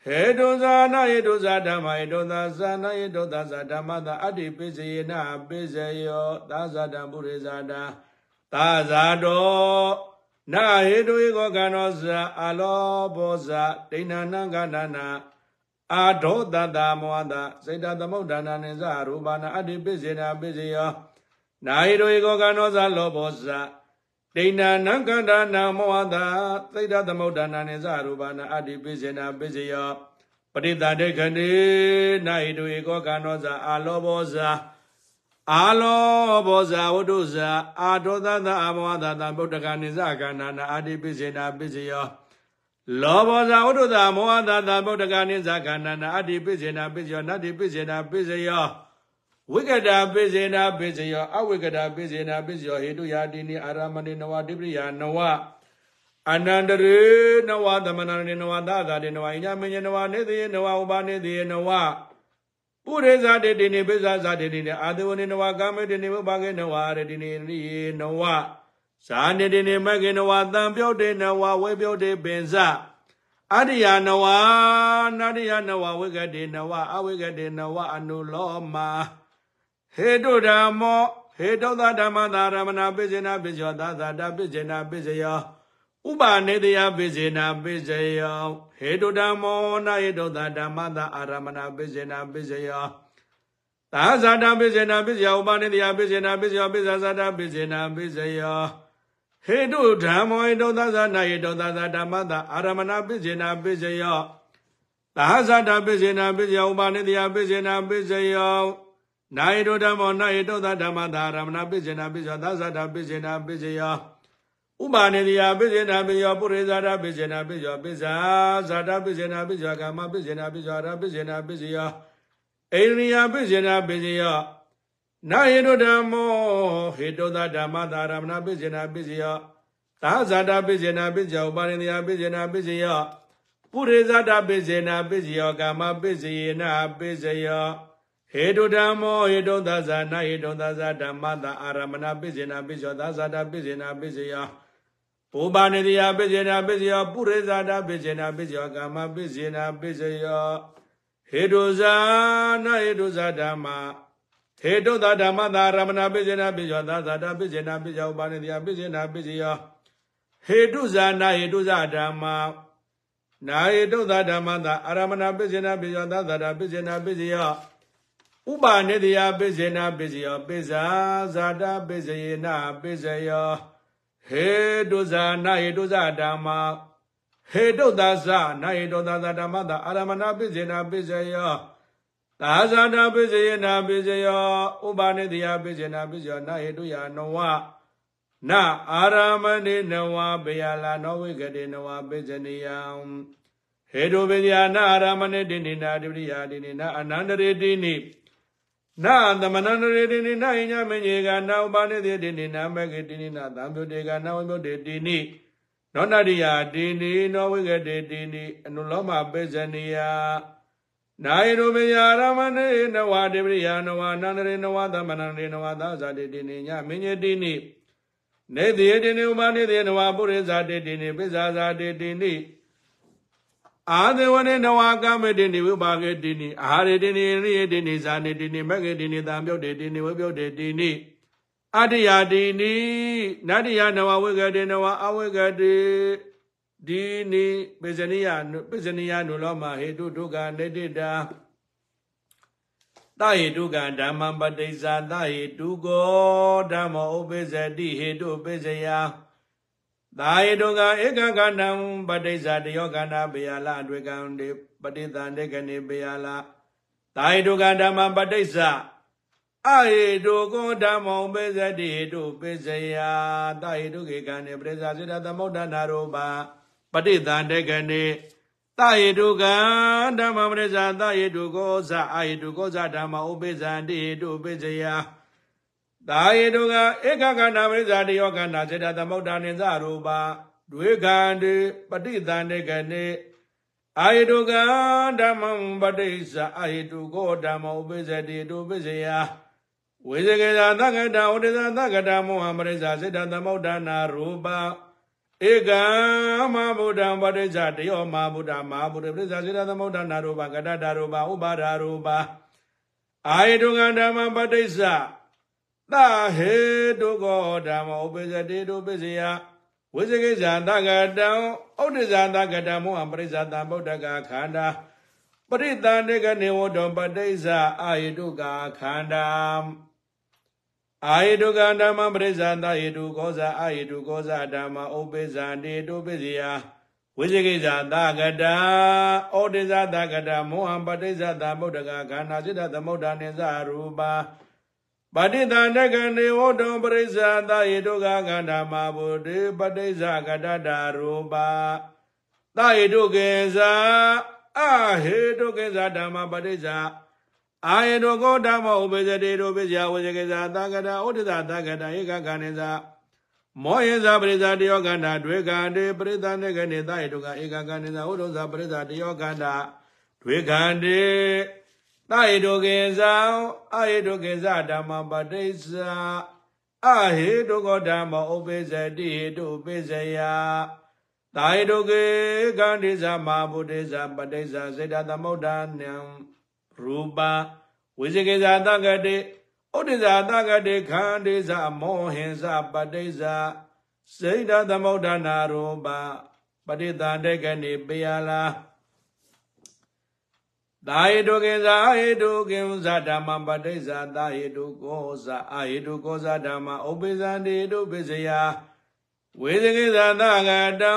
ဟေတုဇာနာဟေတုဇာဓမ္မဟေတုသာဇာနာဟေတုသာဇာဓမ္မသာအတ္တိပိစေယနာပိစေယောသာဇာတံပုရိဇာတာသာဇာတောနာဟေတုဧကောကံသောဇာအလောဘောဇာဒိဏနံကန္နာနာ အာဒောတတမောတစေတသမုဒ္ဒနာနိဇရူပနာအတ္တိပိစေနာပိစေယောနာဟေတုဧကောကံသောဇာလောဘောဇာဒိဏနံကန္တာနာမောဟတာသိတသမုဒ္ဒနာနိသရူပနာအတ္တိပိစေနာပိစယောပရိသတေခဏေနာဟိတုဧကောကနောဇာအာလောဘောဇာအာလောဘောဇာဝတ္တုဇာအာဒောသသအာမောဟတာသဗုဒ္ဓကနိသကန္နာနာအတ္တိပိစေနာပိစယော လောဘောဇာဝတ္တုဇာမောဟတာသဗုဒ္ဓကနိသကန္နာနာအတ္တိပိစေနာပိစယောနတ္တိပိစေနာပိစယောဝိကတာပိစေနာပိစယောအဝိကတာပိစေနာပိစယောဟေတုယာတိနိအာရမဏိနဝတိပရိယာနဝအနန္တရေနဝသမဏနေနဝသာသာတေနဝအိညာမညနဝနေသေးနဝဥပါနေသေးနဝပုရိဇာတေတိနိပိဇာဇာတေတိနိအာသဝနေနဝကာမေတေနိဝဘာကေနဝရတိနိရိယေနဝ ဇာနေတေနိမကေနဝတံပြောတေနဝဝေပြောတေပင်ဇအရိယာနဝနာရိယာနဝဝိကတေနဝအဝိကတေနဝအနုလောမာဟေတုဓမ္မောဟေတုသဓမ္မသာရမဏပိစေနာပိစေယောသာသာတပိစေနာပိစေယောဥပါနေတယပိစေနာပိစေယောဟေတုဓမ္မောနာဟေတုသဓမ္မသာအာရမဏပိစေနာပိစေယောသာဇာတပိစေနာပိစေယောဥပါနေတယပိစေနာပိစေယောပိဇာဇာတပိစေနာပိစေယော ဟေတုဓမ္မောဟေတုသဇာနာဟေတုသဇာဓမ္မသာအာရမဏပိစေနာပိစေယောသာဇာတပိစေနာပိစေယောဥပါနေတယပိစေနာပိစေယောနာယတောဓမ္မောနာယတောသဓမ္မသာရမဏပိစေနာပိစောသဇာတာပိစေနာပိစေယောဥပါနေတိယပိစေနာပိယောပုရိဇာတာပိစေနာပိယောပိဇာဇာတာပိစေနာပိယောကာမပိစေနာပိယောရာပိစေနာပိစေယောအိန္ဒိယပိစေနာပိစေယော နာယတောဓမ္မောဟေတောသဓမ္မသာရမဏပိစေနာပိစေယောသာဇာတာပိစေနာပိယောဥပါနေတိယပိစေနာပိစေယောပုရိဇာတာပိစေနာပိစေယောကာမပိစေနာပိစေယောဟေတုဓမ္မောဟေတုသဇာနာဟေတုသဇာဓမ္မတာအာရမဏပိစေနာပိစောသဇာတာပိစေနာပိစေယပုပ္ပနေတိယပိစေနာပိစေယပုရိဇာတာပိစေနာပိစေယကာမပိစေနာပိစေယဟေတုဇာနာဟေတုဇာဓမ္မ ဟေတုသဓမ္မတာအာရမဏပိစေနာပိစောသဇာတာပိစေနာပိစေယဥပ္ပနေတိယပိစေနာပိစေယဟေတုဇာနာဟေတုဇာဓမ္မနာဟေတုသဓမ္မတာအာရမဏပိစေနာပိစောသဇာတာပိစေနာပိစေယဥပါနေတယပိစေနာပိစယောပိဇာဇာတာပိစယေနာပိစယောဟေတုဇာနာဟေတုဇာဓမ္မဟေတုသဇာနာဟေတုသဇာဓမ္မတာအာရမဏပိစေနာပိစယော သာဇာတာပိစယေနာပိစယောဥပါနေတယပိစေနာပိစယောနာဟေတုယနဝနာအာရမဏိနဝဘေယလာနောဝိကတိနဝပိစနိယံဟေတုပိယနာအာရမဏိတိနိနာတိပရိယာတိနိနာအနန္တရေတိနိနာသမဏနရေတိနိနာယညမညေကနာဥပါနေတိတိနိနာမကေတိနိနာသံပြုတေကနာဝိမုတေတိနိနောနရိယာတိနိနောဝိကတေတိနိအနုလောမပေဇနိယ နာယရုမေယရမဏေနဝတိပရိယာနဝနန္ဒရေနဝသမဏရေနဝသာဇာတိတိနိညမညေတိနိနေတိတိနိဥပနိတိနဝပုရိသတေတိနိပိဇာဇာတေတိနိအာသေဝနေနဝကမေတိနိဝိပါကေတိနိအာဟာရေတိနိရိယေတိနိဇာနေတိနိမဂ္ဂေတိနိတံပြုတ်တေတိနိဝိပြုတ်တေတိနိအတ္တယာတိနိနတ္တယနဝဝိကတေနဝအဝိကတေ ဒီနိပိဇနိယပိဇနိယနုလောမဟေတုဒုက္ခနေတိတာတဟိတုကံဓမ္မပတိစ္ဆာတဟိတုကောဓမ္မောဥပိစ္ဆတိဟေတုပိစ္ဆယသာဟိတုကဧကကဏံပတိစ္ဆာတယောကန္နာဘေယလအတွေ့ကံတေပတိတန်တေကနေဘေယလသာဟိတုကဓမ္မပတိစ္ဆာအဟိတုကောဓမ္မောဥပိစ္ဆတိဟေတုပိစ္ဆယသာဟိတုကေကံနေပရိစ္ဆာစေတသမုဒ္ဒနာရောပါ ပတိတန်တေကနေတယေတုကံဓမ္မပရိစ္ဆာတယေတုကောဇအာယေတုကောဇဓမ္မဥပိစ္ဆန္တိယေတုပိစ္ဆယတာယေတုကဧကကန္နာပရိစ္ဆာတယောကန္နာစေတသမုဒ္ဒနိသရူပဒွေကံတိပฏิတန်တေကနေအာယေတုကံဓမ္မပတိစ္ဆာအာယေတုကောဓမ္မဥပိစ္ဆတိယေတုပိစ္ဆယဝေဇကေသာသက္ကတာဝတိသာသက္ကတာမောဟပရိစ္ဆာစေတသမုဒ္ဒနာရူပ ဧကံမဗုဒ္ဓံပဋိစ္စတယောမဗုဒ္ဓမဟာဗုဒ္ဓပဋိစ္စစေတသမုဒ္ဒနာရူပကတတရူပဥပါဒရူပအာယတုကံဓမ္မပဋိစ္စသဟေတုကောဓမ္မဥပိစ္ဆတိတုပိစ္ဆယဝိဇကိဇာတကတံဩဒိဇာတကတံမောဟပရိစ္ဆတံဗုဒ္ဓကခန္ဓာပရိတန်တေကနေဝတ္တပဋိစ္စအာယတုကခန္ဓာ အာယတုကဓမ္မပရိစ္ဆန္တယေတုကောဇာအာယတုကောဇာဓမ္မဥပိစ္ဆန္တေတုပိစိယဝိဇိကိဇာသကတာဩဒိဇာသကတာမောဟံပဋိစ္ဆသမုဒ္ဒကခန္ဓာစိတ္တသမုဒ္ဒနိသရူပါပဋိသန္တကနေဝတ္တပရိစ္ဆန္တယေတုကခန္ဓာမဘုဒ္ဓပဋိစ္ဆကတတာရူပါသယေတုကေဇာအဟေတုကေဇာဓမ္မပဋိစ္ဆ အာယတောကောဓမ္မဥပ္ပဇတေတောပိစယဝဇကေဇာသကတာဩဒိသသကတာဧကကဏိဇာမောဟိဇာပရိဇာတယောကန္တာဒွေကံတေပရိသနေကနေသယေတုကဧကကဏိဇာဥဒ္ဒဇာပရိဇာတယောကန္တာဒွေကံတေသယေတုကေဇာအာယေတုကေဇာဓမ္မပတိစ္ဆာအဟေတုကောဓမ္မဥပ္ပဇတိဟေတုပိစယသာယေတုကေကန္တိဇာမဘုဒ္ဓဇာပတိစ္ဆာစေတသမုဒ္ဒနံ ရူပဝိဇကေဇာတကတိဩဒိဇာတကတိခန္တိဇာမောဟင်ဇာပတိဇာစေတသမုဒ္ဒနာရူပပဋိသန္တေကနေပေယလာသာယေတုကေဇာဟေတုကေဇာဓမ္မပဋိဇာသာယေတုကောဇာအာယေတုကောဇာဓမ္မဥပိဇန္တိတုပိစယ ဝေဇကိသသကတံ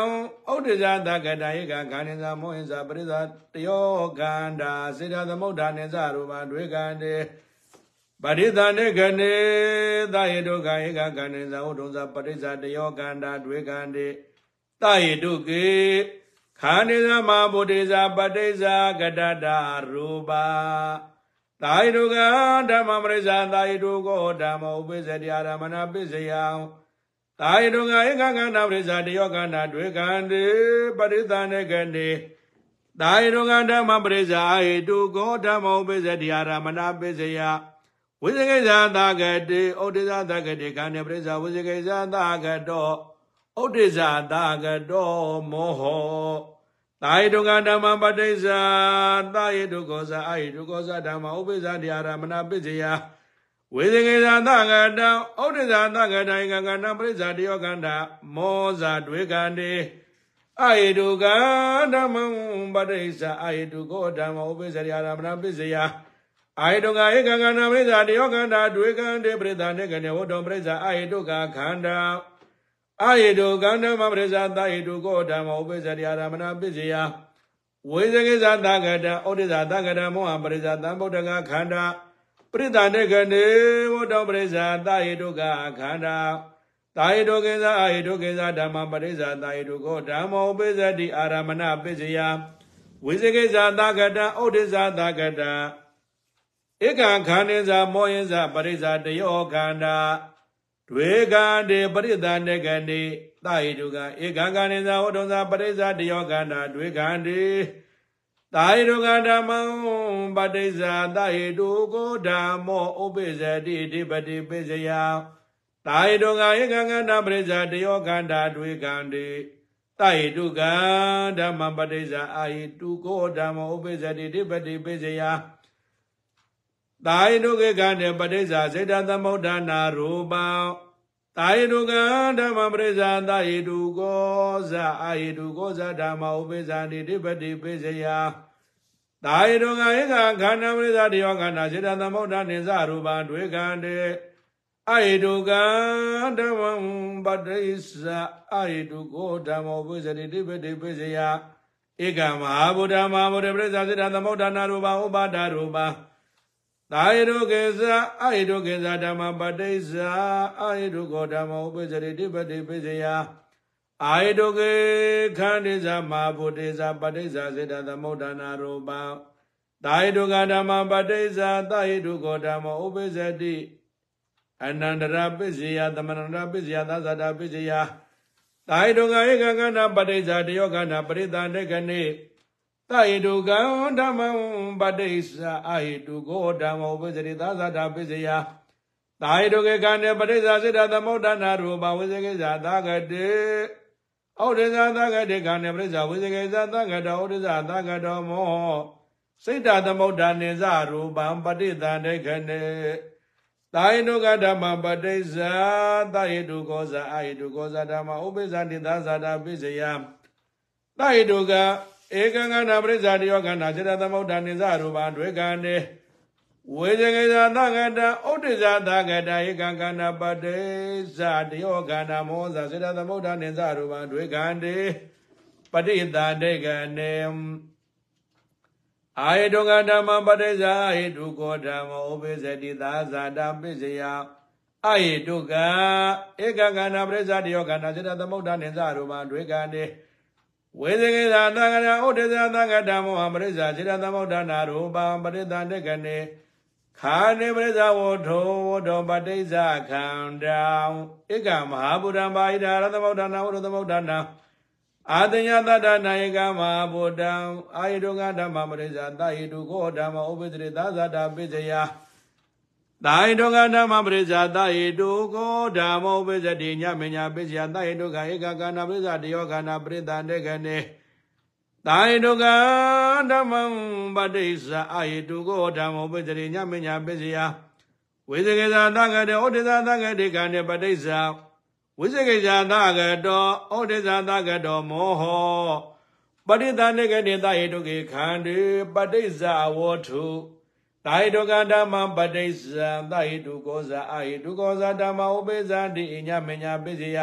ဩဒိဇာတကတယေကခန္ဓာမောဟိဇာပရိဇာတယောခန္ဓာစေတသမုဒ္ဒနိဇရူပဒွေကံတေပရိသနေကနေသယေတုခယေကခန္ဓာဥဒုံဇာပရိဇာတယောခန္ဓာဒွေကံတေသယေတုကေခန္ဓာမဗုဒ္ဓဇာပတိဇာကတတာရူပသာယတုကဓမ္မပရိဇာသာယတုကောဓမ္မဥပိစ္ဆတိအာရမဏပိစ္ဆယံ တာယတုငါဧကကန္တာပရိစ္ဆာတယောကန္တာတွေကံတေပရိသနေကနေတာယတုငါဓမ္မပရိစ္ဆာအာဟိတုကောဓမ္မောပိစ္ဆတိအာရမဏပိစ္ဆယဝိဇကိဇာသကတိဩဒိဇာသကတိကံနေပရိစ္ဆာဝိဇကိဇာသကတောဩဒိဇာသကတောမောဟောတာယတုငါဓမ္မပတိစ္ဆာတာယတုကောဇာအာဟိတုကောဇာဓမ္မဥပိစ္ဆတိအာရမဏပိစ္ဆယ ဝေဇကေဇာသကတံဩဒိဇာသကတိုင်ကကဏပရိစ္ဆာတယောကန္တာမောဇာတွေကံတေအာယေတုကဓမ္မံပရိစ္ဆာအာယေတုကောဓမ္မဥပိစ္ဆရိအာရမဏပစ္စယအာယေတုကဧကကဏပရိစ္ဆာတယောကန္တာတွေကံတေပရိသနေကနေဝတ္တပရိစ္ဆာအာယေတုကခန္ဓာအာယေတုကန္ဓမပရိစ္ဆာသာယေတုကောဓမ္မဥပိစ္ဆရိအာရမဏပစ္စယဝေဇကေဇာသကတံဩဒိဇာသကတံမောဟပရိစ္ဆာသံဗုဒ္ဓကခန္ဓာ ပရိသနေကနေဝတ္တပရိစ္ဆာတာယေတုကခန္ဓာတာယေတုကေဇာအာယေတုကေဇာဓမ္မပရိစ္ဆာတာယေတုကိုဓမ္မောပိစ္ဆတိအာရမဏပိစ္ဆယဝိဇကေဇာတာကတံဩဒိဇာတာကတံဧကခန္ဓေဇာမောယဇာပရိစ္ဆာတယောခန္ဓာတွေကံတေပရိသနေကနေတာယေတုကဧကခန္ဓေဇာဝတ္တဇာပရိစ္ဆာတယောခန္ဓာတွေကံတေ သာယတုကဓမ္မံပတိစ္ဆာသာယတုကိုဓမ္မောဥပိစ္ဆတိဓိပတိပိစယတာဟိတုကဧကံကန္တာပရိစ္ဆာတယောခန္ဓာတွေကံတေတာဟိတုကံဓမ္မပတိစ္ဆာအာဟိတုကိုဓမ္မဥပိစ္ဆတိတိပတိပိစယတာဟိတုကေကံတေပတိစ္ဆာစေတသမုဋ္ဌာနာရူပံ တာဟိတုကံဓမ္မပရိစ္ဆာတာဟိတုကိုဇာအာဟိတုကိုဇာဓမ္မဥပိစ္ဆတိတိပတိပိစယတာဟိတုကဧကခန္ဓာပရိစ္ဆာတယောခန္ဓာစေတသမုဋ္ဌာနိသရူပံတွေကံတေအဟိတုကံဓမ္မံပတိစ္ဆာအဟိတုကိုဓမ္မောပုဇတိတိပတိပိစယဧကမဟာဗုဒ္ဓမဟာဗုဒ္ဓပရိစ္ဆာစေတသမုဋ္ဌာနာရူပဥပါဒရူပ သာယတုကေဇာအဟိတုကေဇာဓမ္မပတိစ္ဆာအဟိတုကိုဓမ္မောပုဇတိတိပတိပိစယအာယတုကေခန္တိဇာမဟာဗုဒ္ဓေဇာပတိစ္ဆာစေတသမုဋ္ဌာနာရူပသာယတုကဓမ္မပတိစ္ဆာသာယတုကိုဓမ္မောဥပိစတိအနန္တရပစ္စယသမဏန္တပစ္စယသဇာတာပစ္စယတာဟိတုကဧကကန္နာပဋိစ္ဆာတယောကန္နာပရိသန္တေကနေ တာဟိတုကံဓမ္မံပဋိစ္ဆာအာဟိတုကိုဓမ္မောပစ္စရိသဇာတာပစ္စယတာဟိတုကေကန္နေပဋိစ္ဆာစေတသမုဋ္ဌာနာရူပဝိဇေကိဇာသာဂတေဩဒိဇာသာဂတေကန္နေပဋိစ္ဆာဝိဇေကိဇာသာဂတောဩဒိဇာသာဂတောမောစိတ်တသမုဋ္ဌာနိဇရူပံပဋိသန္တေကနေသာယတုကဓမ္မပတိစ္ဆာသာယတုကောဇာအာယတုကောဇာဓမ္မဥပိ္ပဇာတိသာဇာတာပိစယသာယတုက ဧကံကနာပရိစ္ဆာတယောကနာစေတသမုဋ္ဌာနိဇရူပံတွေကနေဝေဇကေဇာသကတဥဒ္ဒဇာသကတဧကံကနာပတိစ္ဆာတယောကနာမောဇာစေတသမုဋ္ဌာနိဇရူပံတွေကနေပဋိသန္တေကနေအာယတုကဓမ္မပရိစ္ဆာဟိတုကောဓမ္မဥပိစတိသာဇာတာပစ္စယအာယတုကဧကကနာပရိစ္ဆာတယောကနာစေတသမုဋ္ဌာနိသရူပံတွေကနေ ဝေဇကေသာသံဃာဥဒိသသံဃာဓမ္မောပရိစ္ဆာစေတသမုဋ္ဌာနာရူပံပရိသန္တကနေခာနေပရိစ္ဆာဝထောဝတောပတိစ္ဆာခန္ဓာဧကမဟာဗုဒ္ဓံပါဟိတာရသမုဋ္ဌာနာဝရသမုဋ္ဌာနာအာတညတတနာယကမဟာဗုဒ္ဓံအာယတုကဓမ္မပရိစ္ဆာတာဟိတုကိုဓမ္မဥပဒိသသတာပိစယ တာဟိတုကဓမ္မပရိစ္ဆာတာဟိတုကိုဓမ္မဥပဇတိညမညာပိစယတာဟိတုကဧကကနာပရိစ္ဆာတယောကနာပရိသန္တေကနေတာဟိတုကဓမ္မပတိစ္ဆာအာဟိတုကိုဓမ္မဥပဇတိညမညာပိစယဝိဇကေသာသကတေဩဒိသသကတေကနေပတိစ္ဆာဝိဇကိဇာသကတောဩဒိဇာသကတောမောဟောပဋိသန္ဓေကတိသဟိတုကေခန္ဒီပဋိဇာဝောထု တာဟိတုကဓမ္မပဋိဇံသဟိတုကောဇာအာဟိတုကောဇာဓမ္မဥပိဇာတိအညမညာပိစယ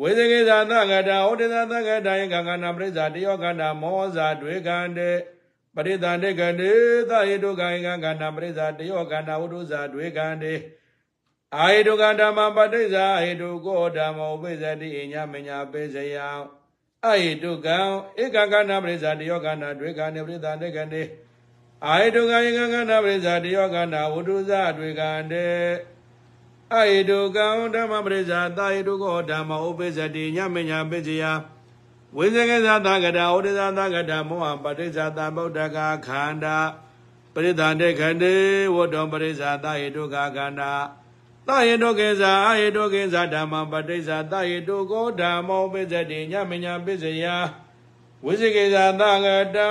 ဝိဇကိဇာသကတာဩဒိဇာသကတာယကကနာပရိဇာတယောကနာမောဇာတွေကံတေပရိသန္ဓေကတိသဟိတုကာယကကနာပရိဇာတယောကနာဝုဒ္ဓဇာတွေကံတေအာဟိတုကဓမ္မပဋိစ္ဆာဟိတုကိုဓမ္မောပိစတိအညမညာပိစယံအာဟိတုကံဧကကနာပရိစ္ဆာတယောကနာဒွေကနေပရိသတေကနေ အာဟိတုကဧကကနာပရိစ္ဆာတယောကနာဝုတုဇဒွေကံတေအာဟိတုကံဓမ္မပရိစ္ဆာသာဟိတုကိုဓမ္မောပိစတိညမညာပိစယံဝိဇကေသသကတာဩဒိသသကတာမောဟပဋိစ္ဆာသဗုဒ္ဓကခန္ဓာပရိသန္တေခန္တေဝတ္တောပရိစ္ဆာသာဟိတုကခန္ဓာသယေတုကေဇာအာယေတုကေဇာဓမ္မပဋိစ္ဆာသယေတုကိုဓမ္မောပိစတိညမညာပိစယ ဝိဇိကေဇာသကတံ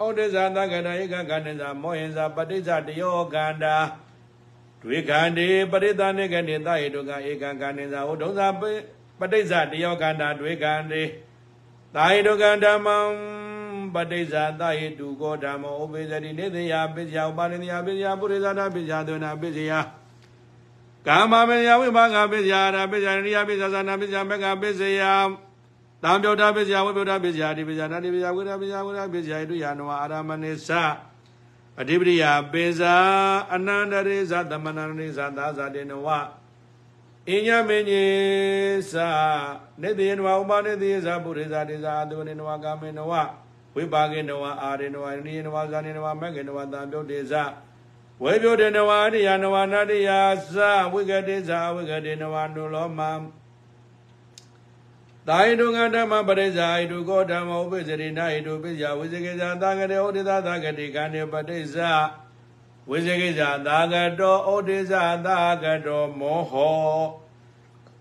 ဩဒိဇာသကတဧကကဏ္ဍဇာမောဟိဇာပဋိစ္ဆာတယောကန္တာဒွေခန္တိပရိသနိကနေသယေတုကဧကကဏ္ဍဇာဥဒုံဇာပဋိစ္ဆာတယောကန္တာဒွေခန္တိသာယေတုကဓမ္မံပဋိစ္ဆာသယေတုကိုဓမ္မောဥပိစတိနေသယပိစယဥပါရိနိယပိစယပုရိသနာပိစယသုနာပိစယကာမမေယဝိဘာဂပိစယရာပိစယရိယပိစသနာပိစယမကပိစယ တံပြောတာပိစယဝိပ္ပဒပိစယဒီပိစယနာတိပိစယဝိရပိစယဝိရပိစယတုယနဝအာရမနိသအဓိပတိယပိစာအနန္တရိသသမဏရိသသာဇာတေနဝအညမေညေသာနေတေနဝဥပနေတေသာပုရိသတေသာအတုနေနဝကာမေနဝဝိပါကေနဝအာရေနဝနိနဝဇာနေနဝမကေနဝတံပြောတေသာဝေပြောတေနဝအရိယနဝနာတိယသဝိကတိသဝိကတိနဝနုလောမံ သာယတုငဓမ္မပရိဇာယတုကောဓမ္မဥပိစရိနာယတုပိဇာဝိဇကေဇာသာဂတေဩဒိသသာဂတိကံနေပတိဇာဝိဇကေဇာသာဂတောဩဒိဇာသာဂတောမောဟော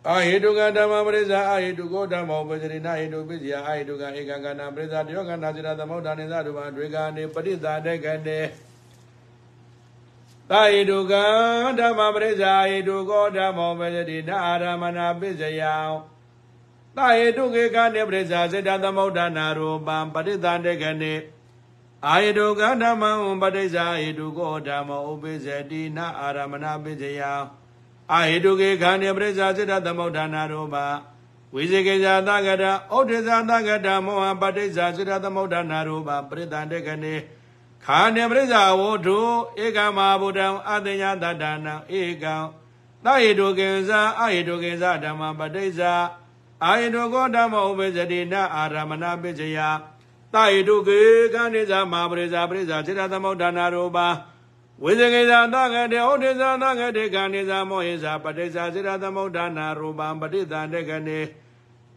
အာဟိတုကဓမ္မပရိစ္ဆာအာဟိတုကောဓမ္မောပဇရိနာဟိတုပိစယအာဟိတုကဧကကနာပရိစ္ဆာတယောကနာစိရသမုဒ္ဒနိသရူပံတွေကနေပရိစ္ဆာတေကနေသာဟိတုကဓမ္မပရိစ္ဆာဟိတုကောဓမ္မောပဇရိနာအာရမဏပိစယံ သာဟိတုကေကနေပရိစ္ဆာစိတသမုဒ္ဒနာရူပံပရိစ္ဆာတေကနေအာဟိတုကဓမ္မံပရိစ္ဆာဟိတုကောဓမ္မောဥပိစတိနာအာရမဏပိစယံအာဟိတုကေခန္ဓေပရိစ္ဆာစိတ္တသမုဋ္ဌာနာရောပါဝိဇေကေဇာသကတဩဋ္ဌဇာသကတမောဟပဋိစ္ဆာစိတ္တသမုဋ္ဌာနာရောပါပရိသန္တေကနေခန္ဓေပရိစ္ဆာဝုထုဧကမဟာဗုဒ္ဓံအတညာတတနာဧကံသဟိတုကေဇာအာဟိတုကေဇာဓမ္မပဋိစ္ဆာ အာဟိတုကောဓမ္မဥပ္ပဇတိနာအာရမဏပိစယသဟိတုကေခန္ဓေဇာမဟာပရိစ္ဆာပရိစ္ဆာစိတ္တသမုဋ္ဌာနာရောပါဝိဇဂေဇာသကတေဩဒိဇာသကတေခန္ဒီဇာမောဟိဇာပဋိစ္ဆာစိရသမုဋ္ဌာနာရူပံပဋိသန္တေကနေ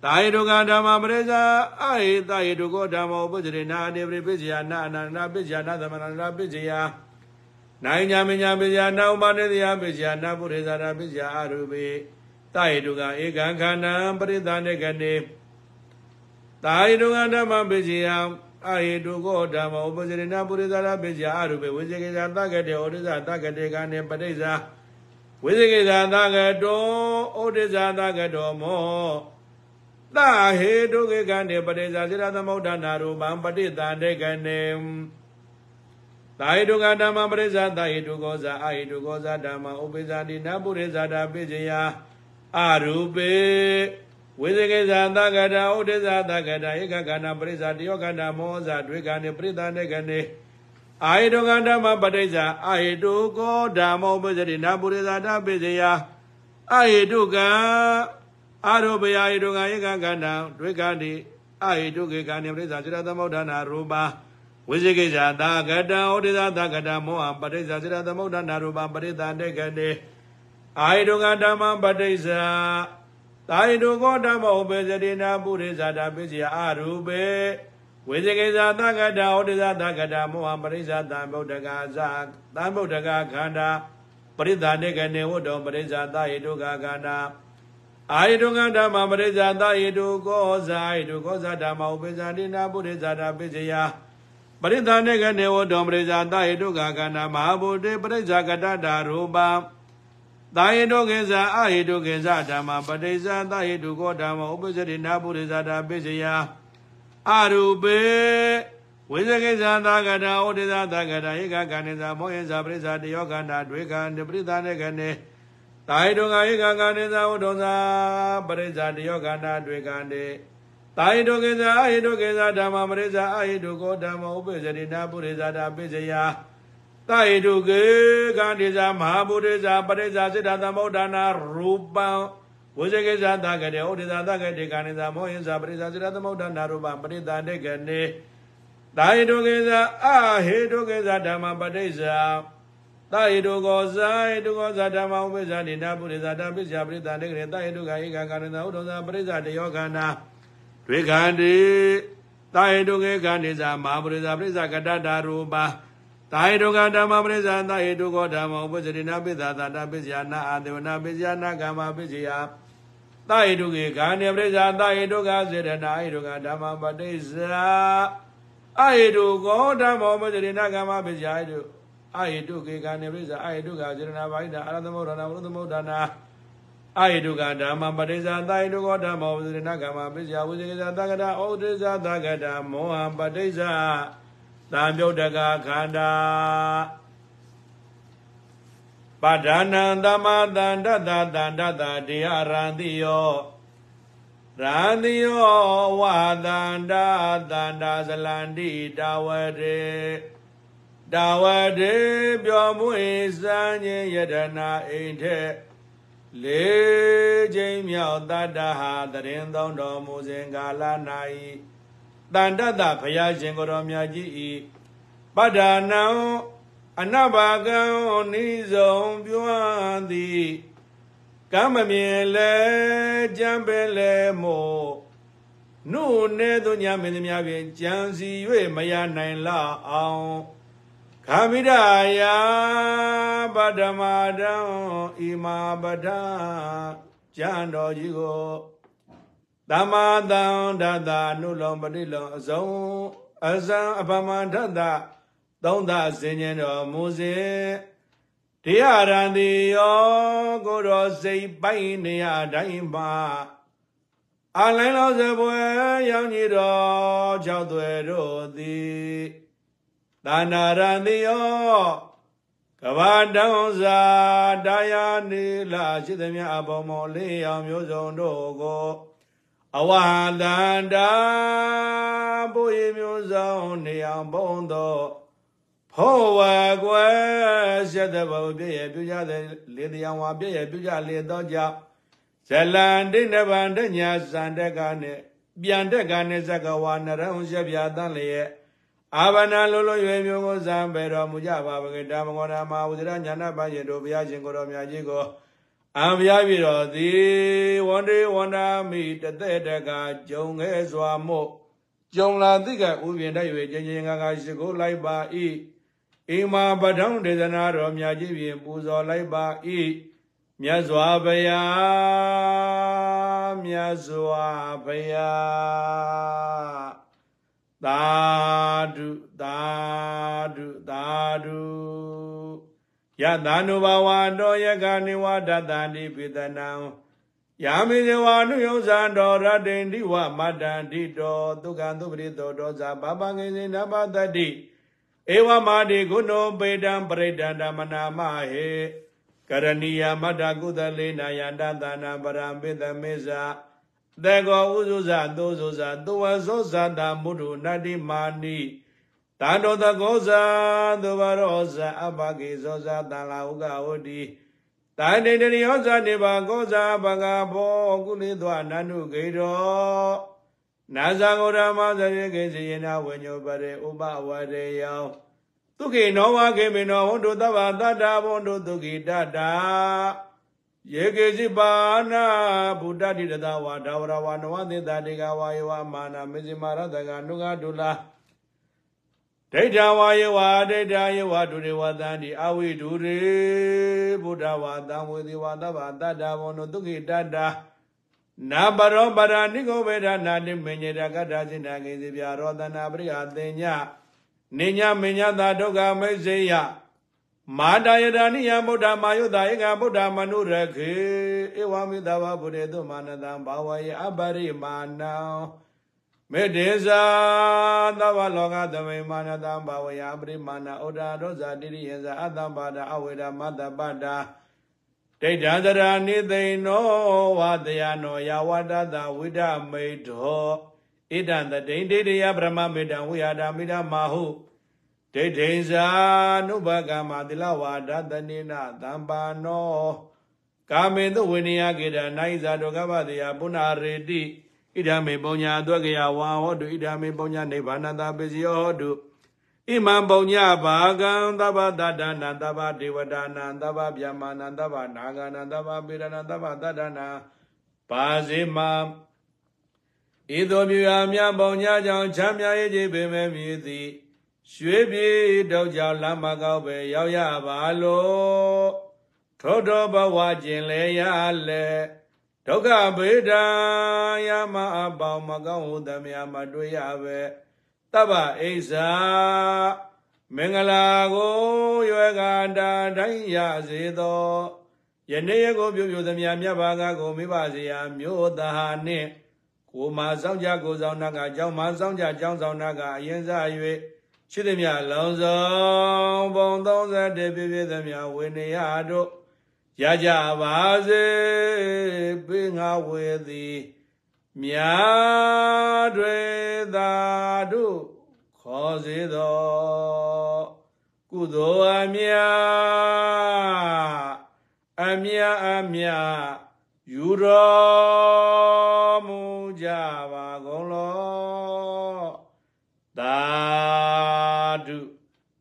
တာယတုကဓမ္မပရိစ္ဆာအာဟိတာယတုကောဓမ္မောပုဇ္ဇရေနာအတေပရိပိစ္ဆယနာအနန္တပိစ္ဆယနာသမဏနာပိစ္ဆယနိုင်ညာမညာပိစ္ဆယနာဥပနေတယပိစ္ဆယနာပုရိဇာနာပိစ္ဆယအရူပိ တာယတုကဧကံခန္ဓံပရိသန္တေကနေတာယတုကဓမ္မပိစ္ဆယအာဟိတုကောဓမ္မဥပဇရိနာပုရိသရာပိစ္ဆာအရုပေဝိဇေကေဇာတကတေဩဒိဇာတကတေကနေပဋိစ္ဆာဝိဇေကေဇာတကတောဩဒိဇာတကတောမောတဟေတုကေကနေပဋိစ္ဆာစိရသမုဋ္ဌာနာရူပံပဋိသန္တေကနေသာဟိတုကဓမ္မပရိစ္ဆာသာဟိတုကောဇာအာဟိတုကောဇာဓမ္မဥပိစ္ဆာတိနပုရိဇာတာပိစ္ဆယ အရူပေဝိဇေကေဇာသကတာဥဒိဇာသကတာဧကကနာပရိစ္ဆာတယောကနာမောဇာဒွေကနေပရိသနေကနေအာဟိတုကဓမ္မပဋိစ္ဆာအာဟိတုကောဓမ္မောပစ္စရိနာပုရိသတာပိစယအာဟိတုကအာရောပယဟိတုကဧကကနာဒွေကနေအာဟိတုကေကနေပရိစ္ဆာစိရသမုဋ္ဌာနာရူပါဝိဇေကေဇာသကတာဥဒိဇာသကတာမောဟပဋိစ္ဆာစိရသမုဋ္ဌာနာရူပါပရိသနေကနေ အာဟိတုကဓမ္မပဋိစ္ဆာသာယတုကောဓမ္မဥပေစတိနာပုရိဇာတာပိစီယအရူပေဝိဇကေဇာသကတာဩဒိဇာသကတာမောဟပရိစ္ဆာတံဗုဒ္ဓကာဇာတံဗုဒ္ဓကာခန္ဓာပရိသနေကနေဝတ္တောပရိစ္ဆာသာယတုကာခန္ဓာအာယတုကဓမ္မပရိစ္ဆာသာယတုကောဇာယတုကောဇာဓမ္မဥပေဇာတိနာပုရိဇာတာပိစီယပရိသနေကနေဝတ္တောပရိစ္ဆာသာယတုကာခန္ဓာမဟာဗုဒ္ဓပရိစ္ဆာကတတာရူပံ သာယတုကေဇာအာဟိတုကေဇာဓမ္မပဋိစ္ဆာသာဟိတုကောဓမ္မဥပ္ပဇရိနာပုရိဇာတာပိစယအရူပေဝိဇကေဇာသာကတာဩဒေဇာသာကတာဧကကဏိဇာမောဟိဇာပရိစ္ဆာတယောကန္တာဒွေကံတပရိသနေကနေသာဟိတုကဧကကဏိဇာဝဒောဇာပရိစ္ဆာတယောကန္တာဒွေကံတေသာဟိတုကေဇာအာဟိတုကေဇာဓမ္မပရိစ္ဆာအာဟိတုကောဓမ္မဥပ္ပဇရိနာပုရိဇာတာပိစယ တာဟိတုကေကံတိဇာမဟာဗုဒ္ဓဇာပရိဇာစိတ္တသမုဋ္ဌာနာရူပံဝိဇေကေဇာတကတေဩဒိဇာတကတေကာနိဇာမောဟိဇာပရိဇာစိတ္တသမုဋ္ဌာနာရူပံပရိသတေကနေတာဟိတုကေဇာအာဟိတုကေဇာဓမ္မပဋိဇာတာဟိတုကောဇာဟိတုကောဇာဓမ္မဥပ္ပဇာနိနာပုရိဇာတပိစ္ဆာပရိသတေကေတာဟိတုကဧကကာနိဇာဥဒ္ဒောဇာပရိဇာတယောခန္နာတွေခန္တိတာဟိတုကေခန္တိဇာမဟာပုရိဇာပရိဇာကတ္တတာရူပံ သာယတုကဓမ္မပရိစ္ဆာသာယတုကောဓမ္မဥပဇရိနာပိသသာတာပိစ္ဆယာနာအာဒေဝနာပိစ္ဆယာနာကာမပိစ္ဆယာသာယတုကေခန္ဓေပရိစ္ဆာသာယတုကစေရနာယတုကဓမ္မပတိစ္ဆာအာယတုကောဓမ္မဥပဇရိနာကာမပိစ္ဆယာယတုအာယတုကေခန္ဓေပရိစ္ဆာအာယတုကစေရနာဘာိတာအာရသမုဒ္ဒနာဝရုသမုဒ္ဒနာအာယတုကဓမ္မပတိစ္ဆာသာယတုကောဓမ္မဥပဇရိနာကာမပိစ္ဆယာဝိဇေကသတ္တကတာဩဒိစ္ဆာသကတာမောဟပတိစ္ဆာ တံပြုတ်တကခန္ဓာပဒာနံသမတန္တတတန္တတတရားရံတိယောရံတိယောဝါတန္တာတန္တာဇလန္တိတာဝရေတာဝရေပြောမွေစံခြင်းယတနာအိမ်ထက်လေးချိန်မြောက်တတ္တဟာတရင်သုံးတော်မူစဉ်ကာလ၌ တန်တတဘုရားရှင်ကိုတော်မြတ်ကြီးဤပဒ္ဒါနံအနဘာကံနိဆုံးပြောသည်ကမ္မမြင်လဲကြံပဲလဲမို့နုနေသူညာမင်းများဖြင့်ကြံစီ၍မရနိုင်လောက်အောင်ခမိဒယာပဒမတံဣမာပဒကျမ်းတော်ကြီးကို သမ္မာတံဒတနုလုံပတိလုံအစုံအစံအပမန္ထတသုံးသစင်ញင်တော်မူစေတရားရန်တိယောကိုတော်စိတ်ပိုင်နေရတိုင်းမှာအလိုင်းတော်စပွဲရောင်ကြီးတော်၆သွဲတို့သည်သာနာရန်တိယောကဘာတောင်းစာတရားနေလာရှိသမျှအပေါင်းမောလေးအောင်မျိုးစုံတို့ကို အဝဟတန္တာဘုရားမျိုးစုံနေအောင်ဘုံတော်ဟောဝကွယ်ဆက်တဲ့ဘုပြည့်ရပြုကြတဲ့လေတရားဝါပြည့်ရပြုကြလေတော့ကြောင့်ဇလန္တိနဗန္တညာစန္တကနဲ့ပြန်တဲ့ကနဲ့ဇကဝါနရံဆက်ပြတန်လျက်အာဗနာလုံးလုံးရွယ်မျိုးကိုဇံပေတော်မူကြပါဘဂဓမ္မဂောဓမ္မဝုဒရညာနာပညေတို့ဘုရားရှင်ကိုတော်မြတ်ကြီးကို အံပြပြီတော်သည်ဝန္ဒေဝန္ဒာမိတသက်တကဂျုံခဲစွာမို့ဂျုံလာတိကဥပြင်တိုက်၍ချင်းချင်းငါကရှိခိုးလိုက်ပါ၏အိမာပထုံဒေသနာတော်မြတ်ကြီးဖြင့်ပူဇော်လိုက်ပါ၏မြတ်စွာဘုရားမြတ်စွာဘုရားသာဓုသာဓုသာဓု ယတနုဘဝတောယကနေဝဒတန္တိပိတနံယာမိဇဝနုယုဇံတော်ရတိန္တိဝမတ္တန္တိတောဒုက္ခသုပရိသောဒောဇာဘာပငိစေနဘတတိဧဝမာတိကုဏောပေတံပရိဒန္တမနာမဟေကရဏီယမတ္တကုသလေနာယန္တသနာပရံပိသမေဇာတေကောဥဇုဇသောဇုဇသုဝသောဇာတာမုဒ္ဓနတ္တိမာနိ တန္တောတကောဇာသုဘရောဇာအဘဂေဇောဇာတန်လာဥကဝတိတန်တေတရိယောဇာနေပါကောဇာဘဂဘောကုလိသောအနန္တုဂေရောနာဇာဂောဓမ္မဇရေကေစီယနာဝိညောပရေဥပဝရေယောဒုက္ခိနောဝကေမေနောဟောတုတဗ္ဗတတ္တာဘဝန္တုဒုက္ခိတတ္တာယေကေစီပါဏဗုဒ္ဓတိတတဝါဒါဝရဝနဝသေတတေကဝါယေဝမာနာမေဇိမာရတကနုကဒုလာ ဒိဋ္ဌဝါယေဝဒိဋ္ဌယေဝဒုရေဝသန္တိအဝိဒုရေဗုဒ္ဓဝါသံဝေဒီဝသဗ္ဗတတ္တာဘဝန္တုဒုက္ခိတတ္တာနာပရောပရာနိကိုဝေဒနာတိမညေတကတ္ထာစိဏကေစီပြရောတနာပရိယသေညနိညာမညတာဒုက္ခမိတ်စေယမာတာယတာနိယဗုဒ္ဓမာယုတာဧကဗုဒ္ဓမနုရခေဧဝမိတဝဗုရေတုမာနတံဘာဝယေအပရိမာဏံ Medeza Davaloga Davimana Dambawa Yabri Mana Oda Rosa Diriyaza Adambada Aweda Madabada Tejadara Nidhino Vadayano Yawadada Vida Medho Idan the Dindidiya Brahma Midan Vyada Mida Mahu Tejeza Nubaga Madila Vada Danina Dambano Kamendhu Vinaya Gida Naiza Dogavadiya Bunaredi တ္တပတ္တာဒိဋ္ဌန္တရာနိသိဏောဝတယနောယဝတ္တတဝိဒမိတောဣဒံတတိန်ဒိဋ္ဌယဗြဟ္မမေတံဝိဟာဒမိဒမာဟုဒိဋ္ဌိဇာနုဘကမတိလဝါဒတနိနသံပါနောကာမေတုဝိနည်းကေတနိုင်ဇာတောကပတိယပုဏ္ဏရေတိဣဒံမေပုံညာအသွက်ကယဝါဟောတုဣဒံမေပုံညာနိဗ္ဗာနတပစ္စယောဟောတုဣမံပုံညာဘာကံသဗ္ဗတတ္တနာသဗ္ဗဒေဝတာနာသဗ္ဗဗျမနာသဗ္ဗနာဂနာသဗ္ဗပေရဏသဗ္ဗတတ္တနာပါစေမဤသို့မြူရာမြပုံညာကြောင့်ချမ်းမြရဲ့ခြင်းပေမဲ့မြည်သည်ရွှေပြေတော့ကြောင့်လမ်းမကောက်ပဲရောက်ရပါလို့ထို့တော်ဘဝကျင်လေရလေ ဒုက္ခဗေဒာယမအပေါင်းမကောင်းဟုသမျှမတွေ့ရပဲတပ္ပအိဇာမင်္ဂလာကိုရွယ်ကတာတိုင်းရစေသောယနေ့ရကိုပြုပြုသမျှမြတ်ဘာကကိုမိပါစေရာမြို့သားနှင့်ကိုမဆောင်ကြကိုဆောင်နာကကြောင်းမဆောင်ကြကြောင်းဆောင်နာကအရင်စား၍ရှိသည်မြလောင်ဆောင်ဘုံ31ပြည့်ပြည့်သည်မြဝိနည်းတို့ ရကြပါစေပိငါဝေသည်မြာတွေသာတို့ခေါ်စေသောကုသိုလ်အမြအမြအမြယူတော်မူကြပါကုန်လောသာဓု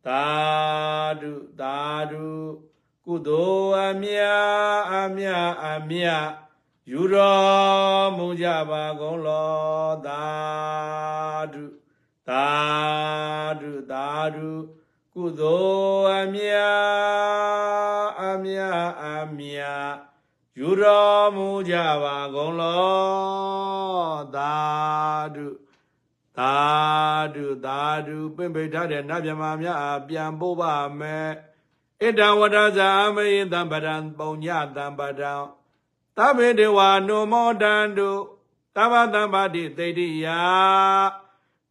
သာဓုသာဓု ကုသိုလ်အမြအမြအမြယူတော်မူကြပါကုန်လောသာဓုသာဓုသာဓုကုသိုလ်အမြအမြအမြယူတော်မူကြပါကုန်လောသာဓုသာဓုသာဓုပင်ပိထားတဲ့နတ်မြမာများအားပြန်ပို့ပါမယ် ဣတံဝဒဇာမယင်တံပဒံပုံညတံပဒံသဗ္ဗေဒေဝနုမောတံတုသဗ္ဗတံပါတိသိတိယ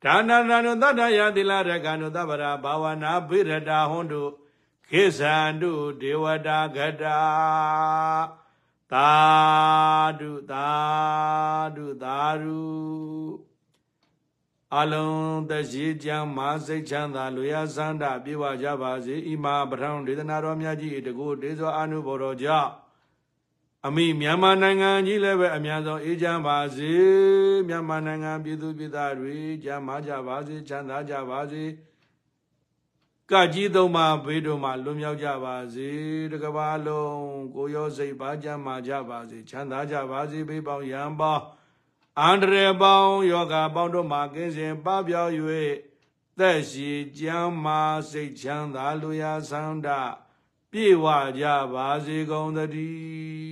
ဒါနရဏုတတ္တယသီလရကနုသဗ္ဗရာဘာဝနာဘိရတာဟွန်တုခေသန္တုဒေဝတာဂတာသာဓုသာဓုသာဓု အလုံးတရှိကြံမာစိတ်ချမ်းသာလူရဆန္ဒပြေဝကြပါစေဣမာပထံဒေသနာတော်မြတ်ကြီးတကူတေဇောအာနုဘော်တော်ကြောင့်အမိမြန်မာနိုင်ငံကြီးလည်းပဲအများဆုံးအေးချမ်းပါစေမြန်မာနိုင်ငံပြည်သူပြည်သားတွေကြမ်းမာကြပါစေချမ်းသာကြပါစေကကြီးသုံးပါဘေးတို့မှလွတ်မြောက်ကြပါစေတကဘာလုံးကိုရောစိတ်ပါကြမ်းမာကြပါစေချမ်းသာကြပါစေဘေးပေါင်းရန်ပေါင်း အန္တရာယ်ပေါင်းယောဂပေါင်းတို့မှကင်းစင်ပပျောက်၍သက်ရှိကြမ်းမာစိတ်ချမ်းသာလူရာဆန္ဒပြေဝကြပါစေကုန်သတည်းဗျာ